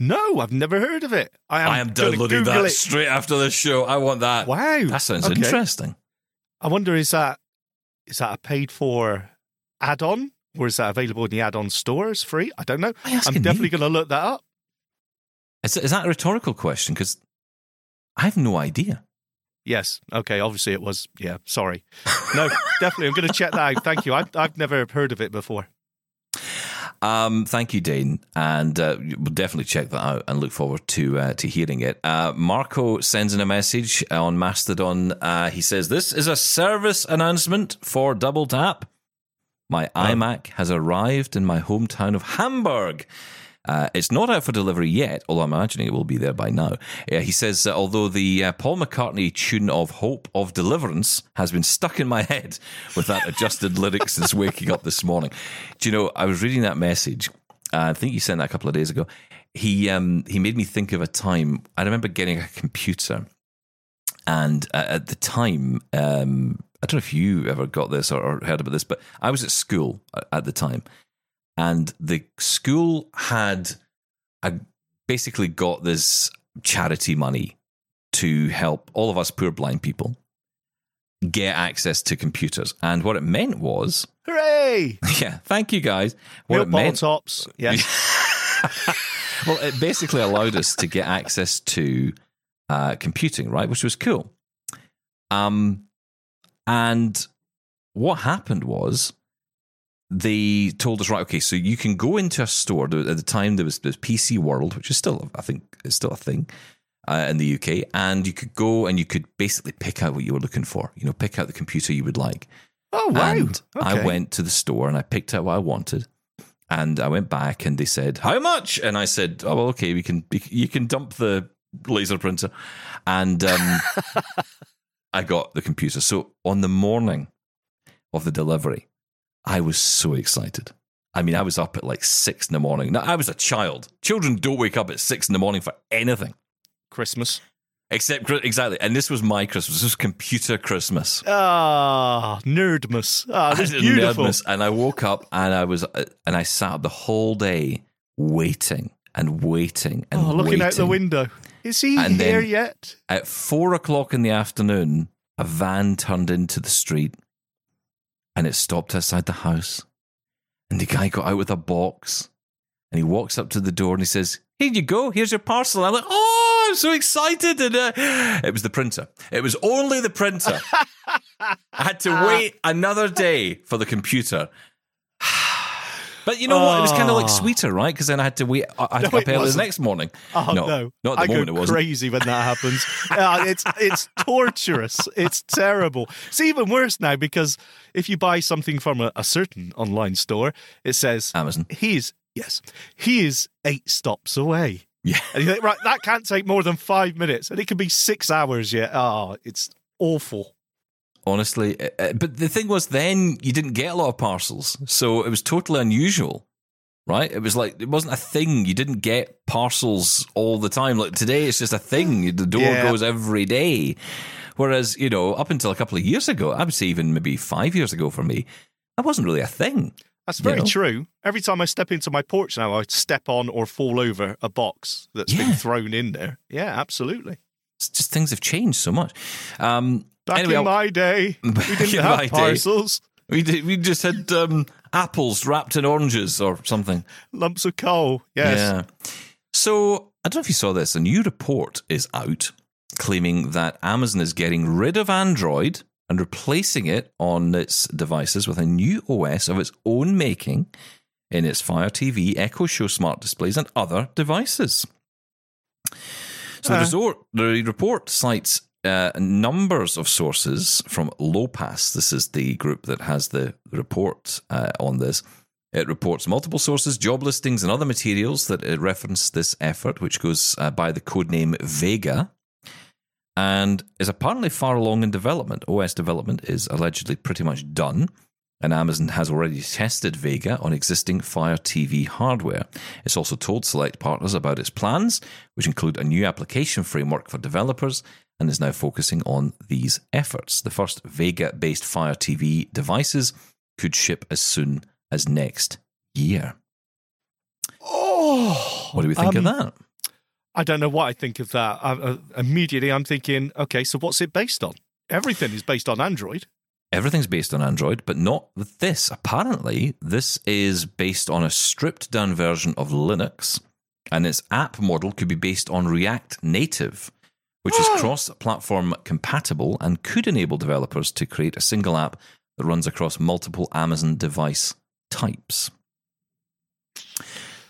Speaker 4: No, I've never heard of it. I am,
Speaker 2: I am downloading
Speaker 4: Google
Speaker 2: that
Speaker 4: it.
Speaker 2: straight after this show. I want that.
Speaker 4: Wow,
Speaker 2: That sounds
Speaker 4: Okay.
Speaker 2: interesting.
Speaker 4: I wonder is that is that a paid for add-on or is that available in the add-on stores free? I don't know.
Speaker 2: Why are you
Speaker 4: I'm definitely going to look that up.
Speaker 2: Is, is that a rhetorical question? Because I have no idea.
Speaker 4: Yes. Okay. Obviously, it was. Yeah. Sorry. No, definitely. I'm going to check that out. Thank you. I've, I've never heard of it before.
Speaker 2: Um, thank you, Dane, and uh, we'll definitely check that out and look forward to uh, to hearing it. Uh, Marco sends in a message on Mastodon. Uh, he says, "This is a service announcement for Double Tap. My iMac has arrived in my hometown of Hamburg. Uh, it's not out for delivery yet, although I'm imagining it will be there by now. Uh, he says, uh, although the uh, Paul McCartney tune of Hope of Deliverance has been stuck in my head with that adjusted lyrics since waking up this morning. Do you know, I was reading that message. Uh, I think he sent that a couple of days ago. He um, he made me think of a time. I remember getting a computer, and uh, at the time, um, I don't know if you ever got this or heard about this, but I was at school at the time, and the school had a, basically got this charity money to help all of us poor blind people get access to computers. And what it meant was,
Speaker 4: Hooray!
Speaker 2: yeah, thank you guys. What
Speaker 4: Milk
Speaker 2: it meant,
Speaker 4: tops. Yeah.
Speaker 2: well, it basically allowed us to get access to uh, computing, right, which was cool. Um, and what happened was they told us, right, okay, so you can go into a store. At the time, there was, there was PC World, which is still, I think, is still a thing uh, in the UK, and you could go and you could basically pick out what you were looking for. You know, pick out the computer you would like.
Speaker 4: Oh, wow.
Speaker 2: And I went to the store and I picked out what I wanted. And I went back and they said, How much? And I said, Oh, well, okay, we can, you can dump the laser printer. And um, I got the computer. So on the morning of the delivery, I was so excited. I mean, I was up at like six in the morning. Now, I was a child. Children don't wake up at six in the morning for anything.
Speaker 4: Christmas.
Speaker 2: Except, exactly. And this was my Christmas. This was computer Christmas.
Speaker 4: Ah, nerdmas. Ah, that's
Speaker 2: I did
Speaker 4: beautiful.
Speaker 2: nervous, and I woke up and I was uh, and I sat up the whole day waiting and waiting and
Speaker 4: Oh, looking out the window. Is he
Speaker 2: And
Speaker 4: here yet?
Speaker 2: At four o'clock in the afternoon, a van turned into the street, and it stopped outside the house. And the guy got out with a box, and he walks up to the door and he says, "Here you go. Here's your parcel." I'm like, "Oh, I'm so excited!" And uh, it was the printer. It was only the printer. I had to wait another day for the computer. But you know what? It was kind of like
Speaker 4: Oh.
Speaker 2: sweeter, right? Because then I had to wait. I had
Speaker 4: No,
Speaker 2: to up early the next morning.
Speaker 4: Oh
Speaker 2: no,
Speaker 4: no!
Speaker 2: not at the
Speaker 4: I
Speaker 2: moment.
Speaker 4: go
Speaker 2: It wasn't.
Speaker 4: crazy when that happens. Ah, it's it's torturous. It's terrible. It's even worse now because if you buy something from a, a certain online store, it says
Speaker 2: Amazon.
Speaker 4: he's yes he is eight stops away.
Speaker 2: Yeah.
Speaker 4: And you think right that can't take more than five minutes, and it can be six hours yet. Oh, it's awful.
Speaker 2: Honestly. Uh, uh, But the thing was, then you didn't get a lot of parcels, so it was totally unusual, right? It was like it wasn't a thing. You didn't get parcels all the time. Like today, it's just a thing. The door
Speaker 4: Yeah.
Speaker 2: goes every day. Whereas you know, up until a couple of years ago, I would say even maybe five years ago for me, that wasn't really a thing.
Speaker 4: That's very
Speaker 2: know?
Speaker 4: true. Every time I step into my porch now, I step on or fall over a box that's been thrown in there. Yeah, absolutely.
Speaker 2: It's just things have changed so much. Um,
Speaker 4: Back
Speaker 2: anyway,
Speaker 4: in my day, we didn't have
Speaker 2: my day.
Speaker 4: parcels,
Speaker 2: we did, we just had um, apples wrapped in oranges or something.
Speaker 4: lumps of coal. Yes.
Speaker 2: Yeah. So I don't know if you saw this. A new report is out claiming that Amazon is getting rid of Android and replacing it on its devices with a new OS of its own making in its Fire TV, Echo Show smart displays, and other devices. So the,
Speaker 4: Uh.
Speaker 2: resort, the report cites uh, numbers of sources from Lowpass. This is the group that has the report uh, on this. It reports multiple sources, job listings, and other materials that uh, reference this effort, which goes uh, by the codename Vega and is apparently far along in development. OS development is allegedly pretty much done, and Amazon has already tested Vega on existing Fire TV hardware. It's also told select partners about its plans, which include a new application framework for developers, and is now focusing on these efforts. The first Vega based Fire TV devices could ship as soon as next year.
Speaker 4: Oh,
Speaker 2: What do we think
Speaker 4: um,
Speaker 2: of that?
Speaker 4: I don't know what I think of that. I, uh, immediately, I'm thinking, okay, so what's it based on? Everything is based on Android.
Speaker 2: Everything's based on Android, but not with this. Apparently, this is based on a stripped down version of Linux, and its app model could be based on React Native, which is cross platform compatible and could enable developers to create a single app that runs across multiple Amazon device types.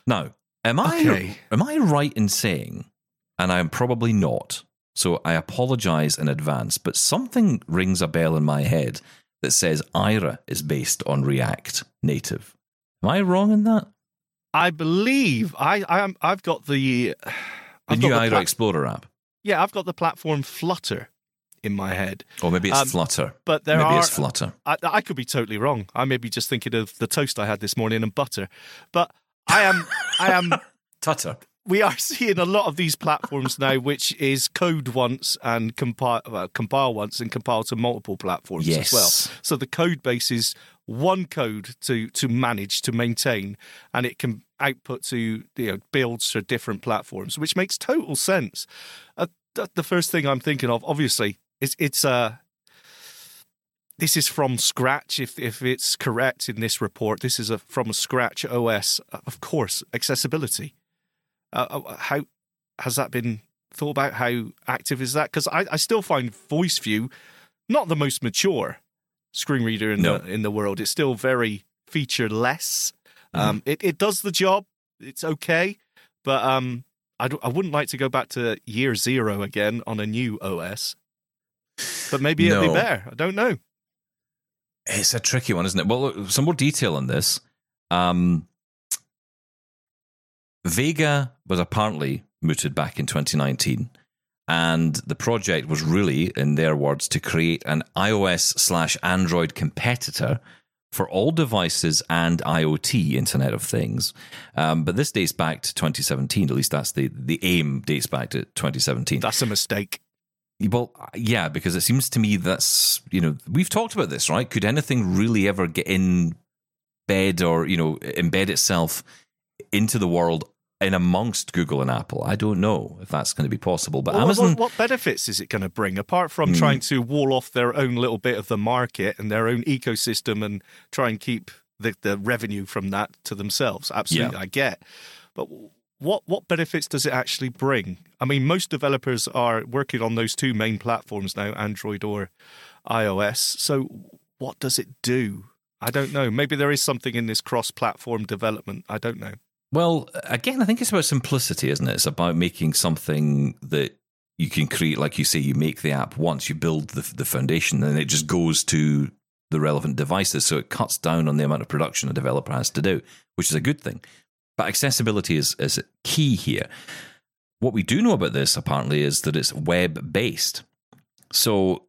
Speaker 2: Now, am I
Speaker 4: Okay.
Speaker 2: am I right in saying, and I am probably not, so I apologize in advance, but something rings a bell in my head that says Aira is based on React Native. Am I wrong in that?
Speaker 4: I believe I, I I've got the.
Speaker 2: The
Speaker 4: I've
Speaker 2: new
Speaker 4: got the
Speaker 2: Aira
Speaker 4: plat-
Speaker 2: Explorer app.
Speaker 4: Yeah, I've got the platform Flutter in my head,
Speaker 2: Or maybe it's
Speaker 4: Um,
Speaker 2: Flutter.
Speaker 4: but there
Speaker 2: maybe
Speaker 4: are.
Speaker 2: it's Flutter.
Speaker 4: I, I could be totally wrong. I may be just thinking of the toast I had this morning and butter, but I am. I am.
Speaker 2: Tutter.
Speaker 4: we are seeing a lot of these platforms now, which is code once and compile, well, compile once and compile to multiple platforms as well. So the code base is one code to to manage to maintain, and it can output to you know builds for different platforms, which makes total sense. Uh, th- the first thing I'm thinking of, obviously, is it's uh this is from scratch. If if it's correct in this report, this is a from scratch OS. Of course, accessibility. Uh, uh, how has that been thought about? How active is that? Because I, I still find VoiceView not the most mature screen reader in
Speaker 2: No.
Speaker 4: the in the world. It's still very feature less. Um, it it does the job. It's okay, but um, I d- I wouldn't like to go back to year zero again on a new OS. But maybe it'll be better. I don't know.
Speaker 2: It's a tricky one, isn't it? Well, look, some more detail on this. Um, Vega was apparently mooted back in 2019, and the project was really, in their words, to create an iOS slash Android competitor for all devices and IoT, Internet of Things. Um, but this dates back to 2017. At least that's the the aim dates back to 2017.
Speaker 4: That's a mistake.
Speaker 2: Well, yeah, because it seems to me that's you know we've talked about this, right? Could anything really ever get in bed or you know embed itself into the world in amongst Google and Apple? I don't know if that's going to be possible. But
Speaker 4: Well,
Speaker 2: Amazon,
Speaker 4: what, what benefits is it going to bring apart from
Speaker 2: Hmm.
Speaker 4: trying to wall off their own little bit of the market and their own ecosystem and try and keep the, the revenue from that to themselves? Absolutely,
Speaker 2: Yeah.
Speaker 4: I get. But what what benefits does it actually bring? I mean, most developers are working on those two main platforms now, Android or iOS. So what does it do? I don't know. Maybe there is something in this cross-platform development. I don't know.
Speaker 2: Well, again, I think it's about simplicity, isn't it? It's about making something that you can create, like you say, you make the app once, you build the the foundation, and it just goes to the relevant devices. So it cuts down on the amount of production a developer has to do, which is a good thing. But accessibility is, is key here. What we do know about this, apparently, is that it's web based. So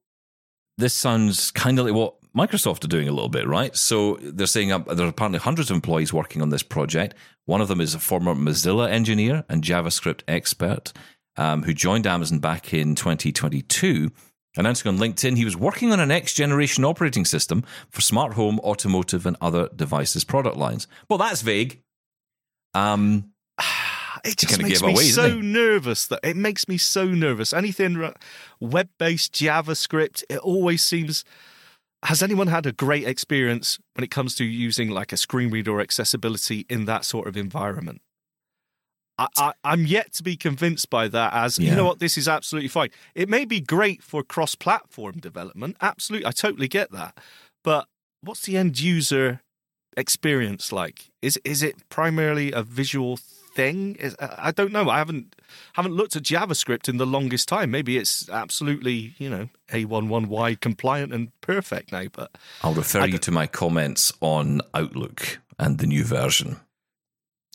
Speaker 2: this sounds kind of like what Microsoft are doing a little bit, right? So they're saying uh, there are apparently hundreds of employees working on this project. One of them is a former Mozilla engineer and JavaScript expert um, who joined Amazon back in 2022. Announcing on LinkedIn, he was working on a next generation operating system for smart home, automotive, and other devices product lines. Well, that's vague. Um,
Speaker 4: It just makes me
Speaker 2: away,
Speaker 4: so nervous that it makes me so nervous. Anything web based JavaScript, it always seems. Has anyone had a great experience when it comes to using like a screen reader or accessibility in that sort of environment? I, I, I'm yet to be convinced by that. As you know, what this is absolutely fine. It may be great for cross-platform development. Absolutely, I totally get that. But what's the end user experience like? Is is it primarily a visual thing? Is, I don't know. I haven't haven't looked at JavaScript in the longest time. Maybe it's absolutely you know A11Y compliant and perfect now. But
Speaker 2: I'll refer you to my comments on Outlook and the new version.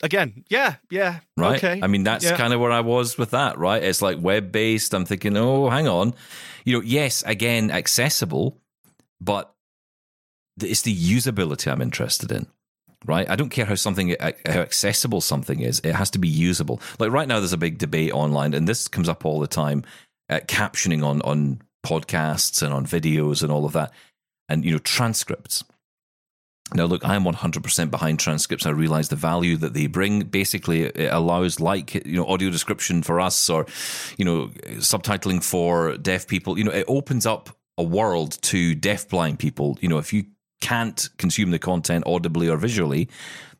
Speaker 4: again, yeah, yeah,
Speaker 2: right?
Speaker 4: okay.
Speaker 2: I mean, that's
Speaker 4: Yeah.
Speaker 2: kind of where I was with that, right? It's like web based. I'm thinking, oh, hang on. You know, yes, again, accessible, but it's the usability I'm interested in, right? I don't care how something, uh, how accessible something is. It has to be usable. Like right now, there's a big debate online, and this comes up all the time, uh, captioning on on podcasts and on videos and all of that, and you know, transcripts. Now, look, I am 100% behind transcripts. I realize the value that they bring. Basically, it allows, like, you know, audio description for us or, you know, subtitling for deaf people. You know, it opens up a world to deaf-blind people. You know, if you can't consume the content audibly or visually,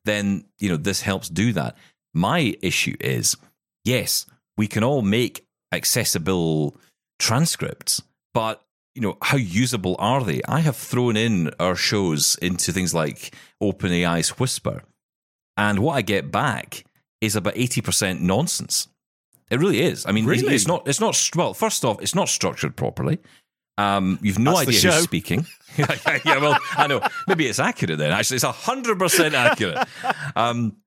Speaker 2: then, you know, this helps do that. My issue is, yes, we can all make accessible transcripts, but you know, how usable are they? I have thrown in our shows into things like OpenAI's Whisper, and what I get back is about eighty percent nonsense. It really is. I mean,
Speaker 4: Really?
Speaker 2: it's not. It's not. Well, first off, it's not structured properly. Um, you've no
Speaker 4: That's
Speaker 2: idea who's speaking. yeah, well, I know. Maybe it's accurate then. Actually, it's hundred percent accurate. Um,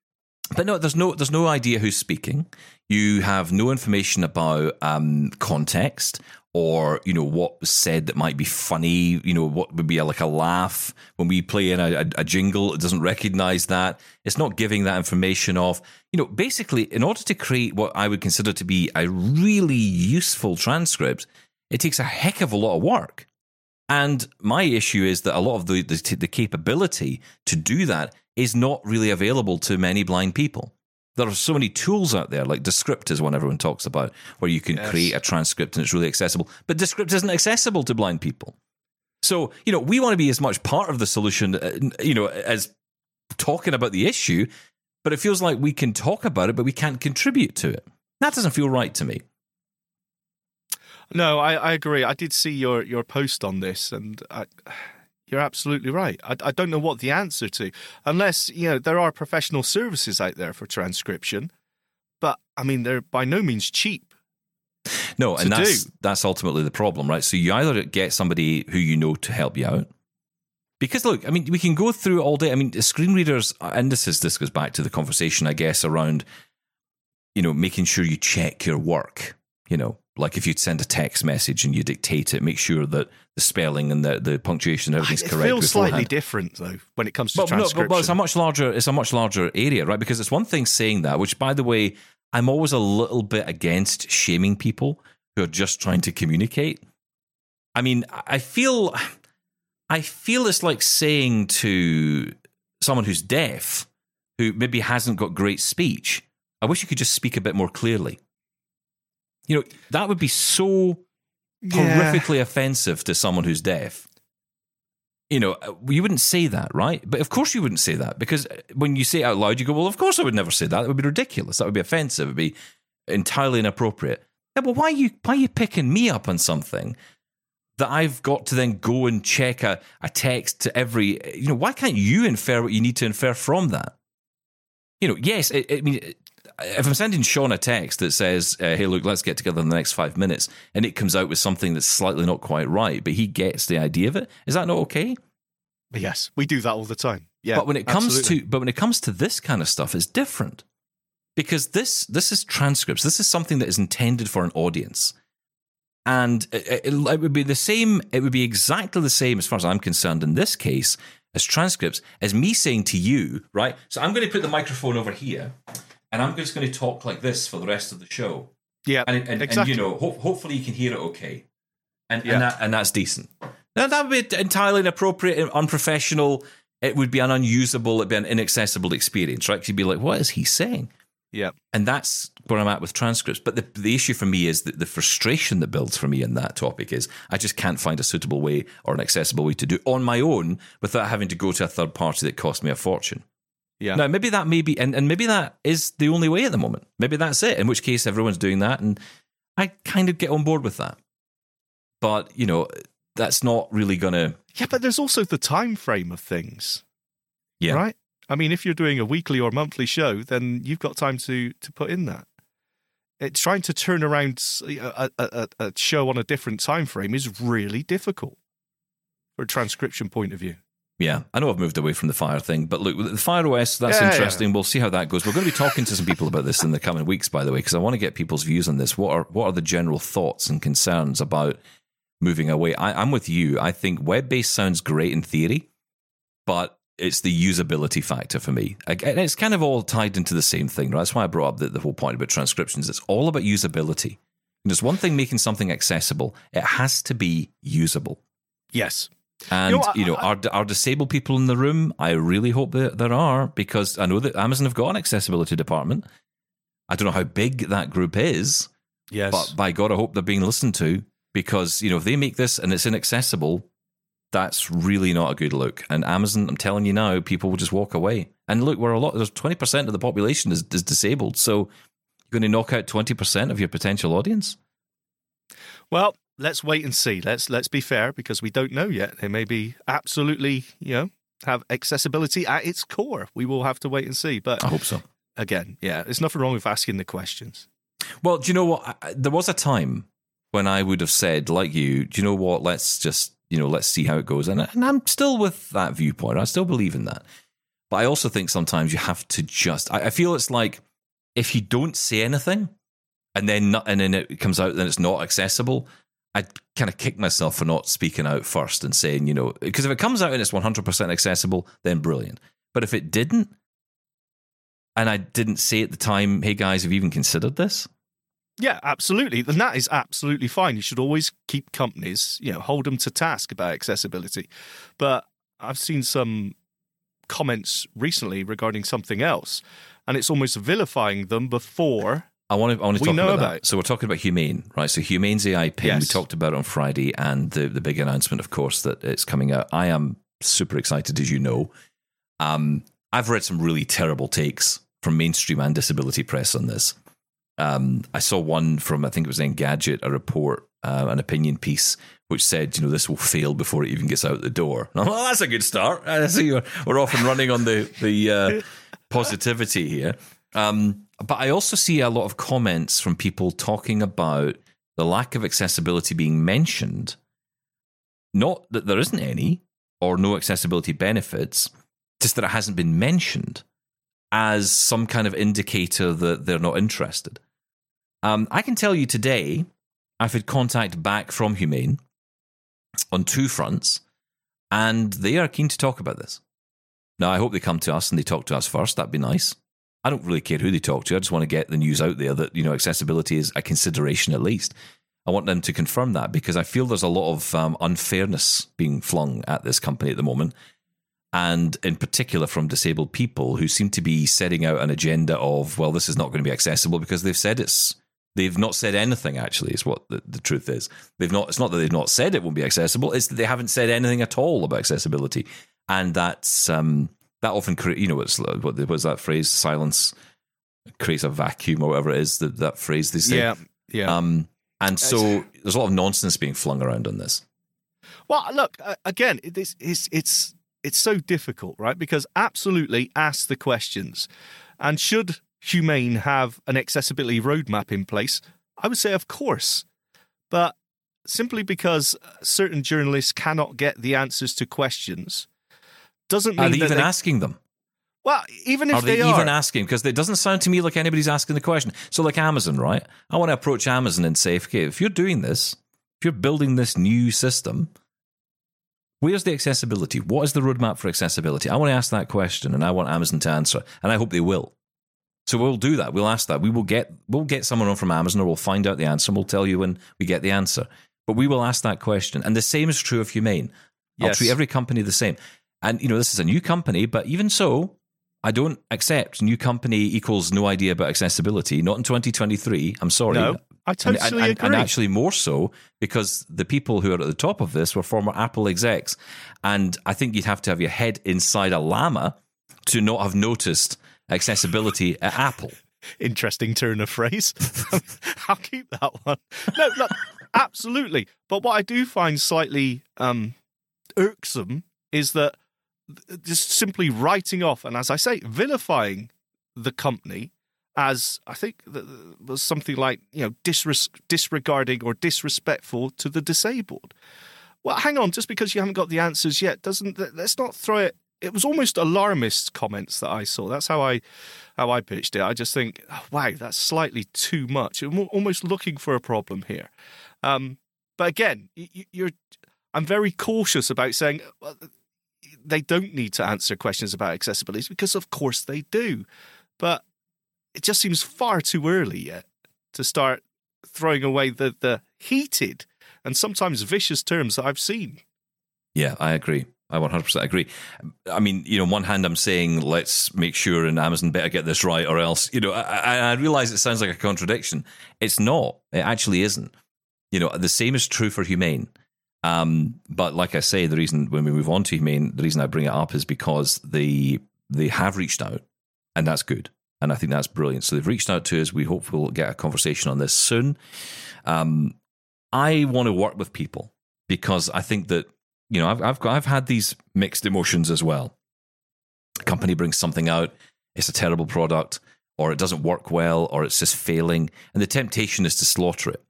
Speaker 2: but no, there's no there's no idea who's speaking. You have no information about um, context or you know what was said that might be funny. You know what would be a, like a laugh when we play in a, a, a jingle. It doesn't recognize that. It's not giving that information off. You know, basically, in order to create what I would consider to be a really useful transcript, it takes a heck of a lot of work. And my issue is that a lot of the, the, the capability to do that is not really available to many blind people. There are so many tools out there, like Descript is one everyone talks about, where you can
Speaker 4: Yes.
Speaker 2: create a transcript and it's really accessible. But Descript isn't accessible to blind people. So, you know, we want to be as much part of the solution, uh, you know, as talking about the issue, but it feels like we can talk about it, but we can't contribute to it. That doesn't feel right to me.
Speaker 4: No, I, I agree. I did see your, your post on this, and I, you're absolutely right. I, I don't know what the answer to, unless you know there are professional services out there for transcription, but I mean they're by no means cheap.
Speaker 2: No, and that's
Speaker 4: do.
Speaker 2: that's ultimately the problem, right? So you either get somebody who you know to help you out. Because look, I mean, we can go through all day. I mean, screen readers, uh, and this is this goes back to the conversation, I guess, around you know making sure you check your work. You know, like if you'd send a text message and you dictate it, make sure that the spelling and the, the punctuation and everything's
Speaker 4: it
Speaker 2: correct.
Speaker 4: It feels slightly different though when it comes to
Speaker 2: But, no,
Speaker 4: transcription.
Speaker 2: but, but it's a much larger it's a much larger area, right? Because it's one thing saying that, which by the way, I'm always a little bit against shaming people who are just trying to communicate. I mean, I feel I feel it's like saying to someone who's deaf, who maybe hasn't got great speech, I wish you could just speak a bit more clearly. You know, that would be so
Speaker 4: Yeah.
Speaker 2: horrifically offensive to someone who's deaf. You know, uh, you wouldn't say that, right? But of course you wouldn't say that because uh, when you say it out loud, you go, well, of course I would never say that. That would be ridiculous. That would be offensive. It would be entirely inappropriate. Yeah, but why are you, why are you picking me up on something that I've got to then go and check a, a text to every, you know, why can't you infer what you need to infer from that? You know, yes, I, I mean, if I'm sending Shaun a text that says, uh, "Hey, look, let's get together in the next five minutes," and it comes out with something that's slightly not quite right, but he gets the idea of it, is that not okay?
Speaker 4: yes, we do that all the time. Yeah,
Speaker 2: but when it comes
Speaker 4: absolutely.
Speaker 2: to but when it comes to this kind of stuff, it's different because this this is transcripts. This is something that is intended for an audience, and it, it, it would be the same. It would be exactly the same as far as I'm concerned in this case as transcripts as me saying to you, right? So I'm going to put the microphone over here, and I'm just going to talk like this for the rest of the show
Speaker 4: yeah,
Speaker 2: and, and,
Speaker 4: exactly.
Speaker 2: and you know, ho- hopefully you can hear it okay, and
Speaker 4: Yeah.
Speaker 2: and, that, and that's decent. Now that would be entirely inappropriate, and unprofessional. It would be an unusable, it'd be an inaccessible experience, right? 'Cause you'd be like, "What is he saying?"
Speaker 4: yeah,
Speaker 2: And that's where I'm at with transcripts. But the the issue for me is that the frustration that builds for me in that topic is I just can't find a suitable way or an accessible way to do it on my own without having to go to a third party that cost me a fortune.
Speaker 4: Yeah.
Speaker 2: Now, maybe that may be, and, and maybe that is the only way at the moment. Maybe that's it. In which case, everyone's doing that, and I kind of get on board with that. But you know, that's not really gonna.
Speaker 4: Yeah, but there's also the time frame of things,
Speaker 2: Yeah,
Speaker 4: right? I mean, if you're doing a weekly or monthly show, then you've got time to to put in that. It's trying to turn around a a show on a different time frame is really difficult for a transcription point of view.
Speaker 2: Yeah. I know I've moved away from the fire thing, but look, the Fire OS, that's
Speaker 4: Yeah, yeah.
Speaker 2: interesting. We'll see how that goes. We're going to be talking to some people about this in the coming weeks, by the way, because I want to get people's views on this. What are what are the general thoughts and concerns about moving away? I, I'm with you. I think web based sounds great in theory, but it's the usability factor for me. Again, it's kind of all tied into the same thing. Right? That's why I brought up the, the whole point about transcriptions. It's all about usability. And there's one thing making something accessible; it has to be usable.
Speaker 4: Yes.
Speaker 2: And
Speaker 4: You know,
Speaker 2: you know,
Speaker 4: I-
Speaker 2: are are disabled people in the room? I really hope that there are because I know that Amazon have got an accessibility department. I don't know how big that group is,
Speaker 4: Yes.
Speaker 2: but by God, I hope they're being listened to because you know if they make this and it's inaccessible, that's really not a good look. And Amazon, I'm telling you now, people will just walk away. And look, we're a lot. There's 20 percent of the population is, is disabled, so you're going to knock out 20 percent of your potential audience.
Speaker 4: Well, let's wait and see. Let's let's be fair because we don't know yet. They may be absolutely, you know, have accessibility at its core. We will have to wait and see. But
Speaker 2: I hope so.
Speaker 4: again, yeah, there's nothing wrong with asking the questions.
Speaker 2: Well, do you know what? There was a time when I would have said, like you, do you know what? Let's just, you know, let's see how it goes. And, and I'm still with that viewpoint. I still believe in that. But I also think sometimes you have to just. I, I feel it's like if you don't say anything, and then not, and then it comes out, then it's not accessible. I kind of kick myself for not speaking out first and saying, you know, because if it comes out and it's 100% accessible, then brilliant. But if it didn't, and I didn't say at the time, hey guys, have you even considered this?
Speaker 4: Yeah, absolutely. And that is absolutely fine. You should always keep companies, you know, hold them to task about accessibility. But I've seen some comments recently regarding something else, and it's almost vilifying them before
Speaker 2: I want to, I want to
Speaker 4: We
Speaker 2: talk
Speaker 4: know
Speaker 2: about,
Speaker 4: about it.
Speaker 2: So we're talking about Humane, right? So Humane's AI pin, we talked about it on Friday, and the, the big announcement, of course, that it's coming out. I am super excited, as you know. Um, I've read some really terrible takes from mainstream and disability press on this. Um, I saw one from, I think it was Engadget, a report, uh, an opinion piece, which said, you know, this will fail before it even gets out the door. And I'm like, well, that's a good start. I see you're, we're off and running on the, the uh, positivity here. Um, but I also see a lot of comments from people talking about the lack of accessibility being mentioned. Not that there isn't any or no accessibility benefits, just that it hasn't been mentioned as some kind of indicator that they're not interested. Um, I can tell you today, I've had contact back from Humane on two fronts, and they are keen to talk about this. Now, I hope they come to us and they talk to us first. That'd be nice. I don't really care who they talk to. I just want to get the news out there that you know accessibility is a consideration at least. I want them to confirm that because I feel there's a lot of um, unfairness being flung at this company at the moment, and in particular from disabled people who seem to be setting out an agenda of well, this is not going to be accessible because they've said it's. They've not said anything. Actually, is what the, the truth is. They've not. It's not that they've not said it won't be accessible. It's that they haven't said anything at all about accessibility, and that's um, that often cre- you know what's what was that phrase silence creates a vacuum or whatever it is that that phrase they say
Speaker 4: Yeah, yeah.
Speaker 2: um and so there's a lot of nonsense being flung around on this
Speaker 4: Well, look uh, again. it- It's it's it's it's so difficult, right? Because absolutely ask the questions, and should Humane have an accessibility roadmap in place? I would say, of course, but simply because certain journalists cannot get the answers to questions doesn't mean
Speaker 2: are they even
Speaker 4: they,
Speaker 2: asking them
Speaker 4: well, even if they
Speaker 2: are they,
Speaker 4: they, are,
Speaker 2: even asking because it doesn't sound to me like anybody's asking the question so like amazon right i want to approach amazon and say okay if you're doing this if you're building this new system Where's the accessibility? What is the roadmap for accessibility? I want to ask that question and I want Amazon to answer, and I hope they will. So we'll do that. We'll ask that. We will get we'll get someone on from Amazon or we'll find out the answer and we'll tell you when we get the answer. But we will ask that question. And the same is true of Humane. I'll treat every company the same. And you know, this is a new company, but even so, I don't accept new company equals no idea about accessibility. Not in 2023. I'm sorry.
Speaker 4: no, I totally
Speaker 2: and, and,
Speaker 4: agree.
Speaker 2: and actually more so because the people who are at the top of this were former Apple execs. And I think you'd have to have your head inside a llama to not have noticed accessibility at Apple.
Speaker 4: Interesting turn of phrase. I'll keep that one. No, look, absolutely. But what I do find slightly um, irksome is that th- just simply writing off and, as I say, vilifying the company as I think was something like you know disres- disregarding or disrespectful to the disabled. Well, hang on, just because you haven't got the answers yet doesn't let's not throw it. It was almost alarmist comments that I saw. That's how I how I pitched it. I just think, oh, wow, that's slightly too much. I'm almost looking for a problem here. Um, but again, you're. I'm very cautious about saying well, they don't need to answer questions about accessibility because, of course, they do. But it just seems far too early yet to start throwing away the the heated and sometimes vicious terms that I've seen.
Speaker 2: Yeah, I agree. I 100% agree. I mean, you know, on one hand, I'm saying let's make sure and Amazon better get this right, or else, you know, I, I, I realize it sounds like a contradiction. It's not. It actually isn't. You know, the same is true for Humane. Um, but like I say, the reason when we move on to Humane, the reason I bring it up is because they they have reached out, and that's good, and I think that's brilliant. So they've reached out to us. We hope we'll get a conversation on this soon. Um, I want to work with people because I think that you know I've I've got, I've had these mixed emotions as well. A company brings something out, it's a terrible product, or it doesn't work well, or it's just failing, and the temptation is to slaughter it.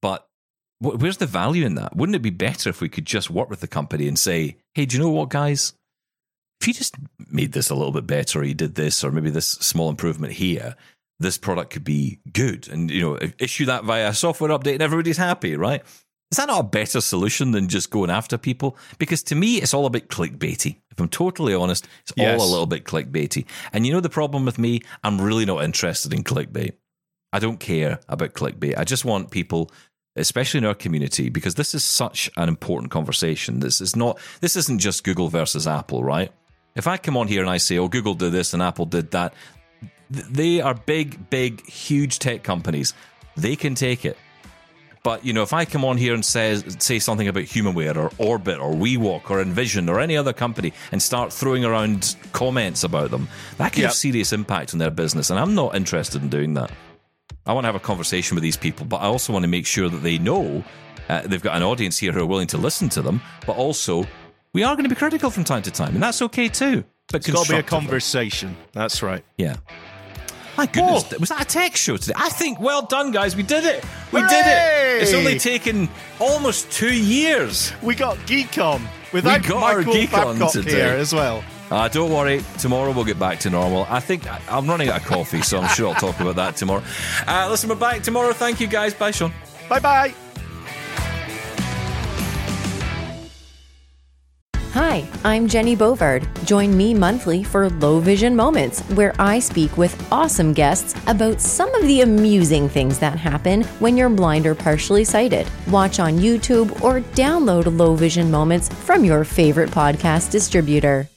Speaker 2: But where's the value in that? Wouldn't it be better if we could just work with the company and say, "Hey, do you know what, guys? if you just made this a little bit better, or you did this, or maybe this small improvement here, this product could be good. And, you know, issue that via a software update and everybody's happy, right? Is that not a better solution than just going after people? Because to me, it's all a bit clickbaity. If I'm totally honest, it's
Speaker 4: Yes.
Speaker 2: all a little bit clickbaity. And you know the problem with me? I'm really not interested in clickbait. I don't care about clickbait. I just want people, especially in our community, because this is such an important conversation. This is not. This isn't just Google versus Apple, right? If I come on here and I say, "Oh, Google did this and Apple did that," they are big, big, huge tech companies. They can take it. But you know, if I come on here and says say something about HumanWare or Orbit or WeWalk or Envision or any other company and start throwing around comments about them, that can
Speaker 4: Yep.
Speaker 2: have serious impact on their business, and I'm not interested in doing that. I want to have a conversation with these people, but I also want to make sure that they know uh, they've got an audience here who are willing to listen to them. But also, we are going to be critical from time to time, and that's okay too. But
Speaker 4: It's got to be a conversation. That's right.
Speaker 2: Yeah. My goodness,
Speaker 4: Oh.
Speaker 2: was that a tech show today? I think well done, guys. We did it. We did it. It's only taken almost two years.
Speaker 4: We got Geek On without
Speaker 2: got our
Speaker 4: Michael
Speaker 2: Geek On today.
Speaker 4: here as well.
Speaker 2: Uh, don't worry, tomorrow we'll get back to normal. I think I- I'm running out of coffee, so I'm sure I'll talk about that tomorrow. Uh, listen, we're back tomorrow. Thank you, guys. Bye, Shaun.
Speaker 4: Bye bye.
Speaker 5: Hi, I'm Jenny Bovard. Join me monthly for Low Vision Moments, where I speak with awesome guests about some of the amusing things that happen when you're blind or partially sighted. Watch on YouTube or download Low Vision Moments from your favorite podcast distributor.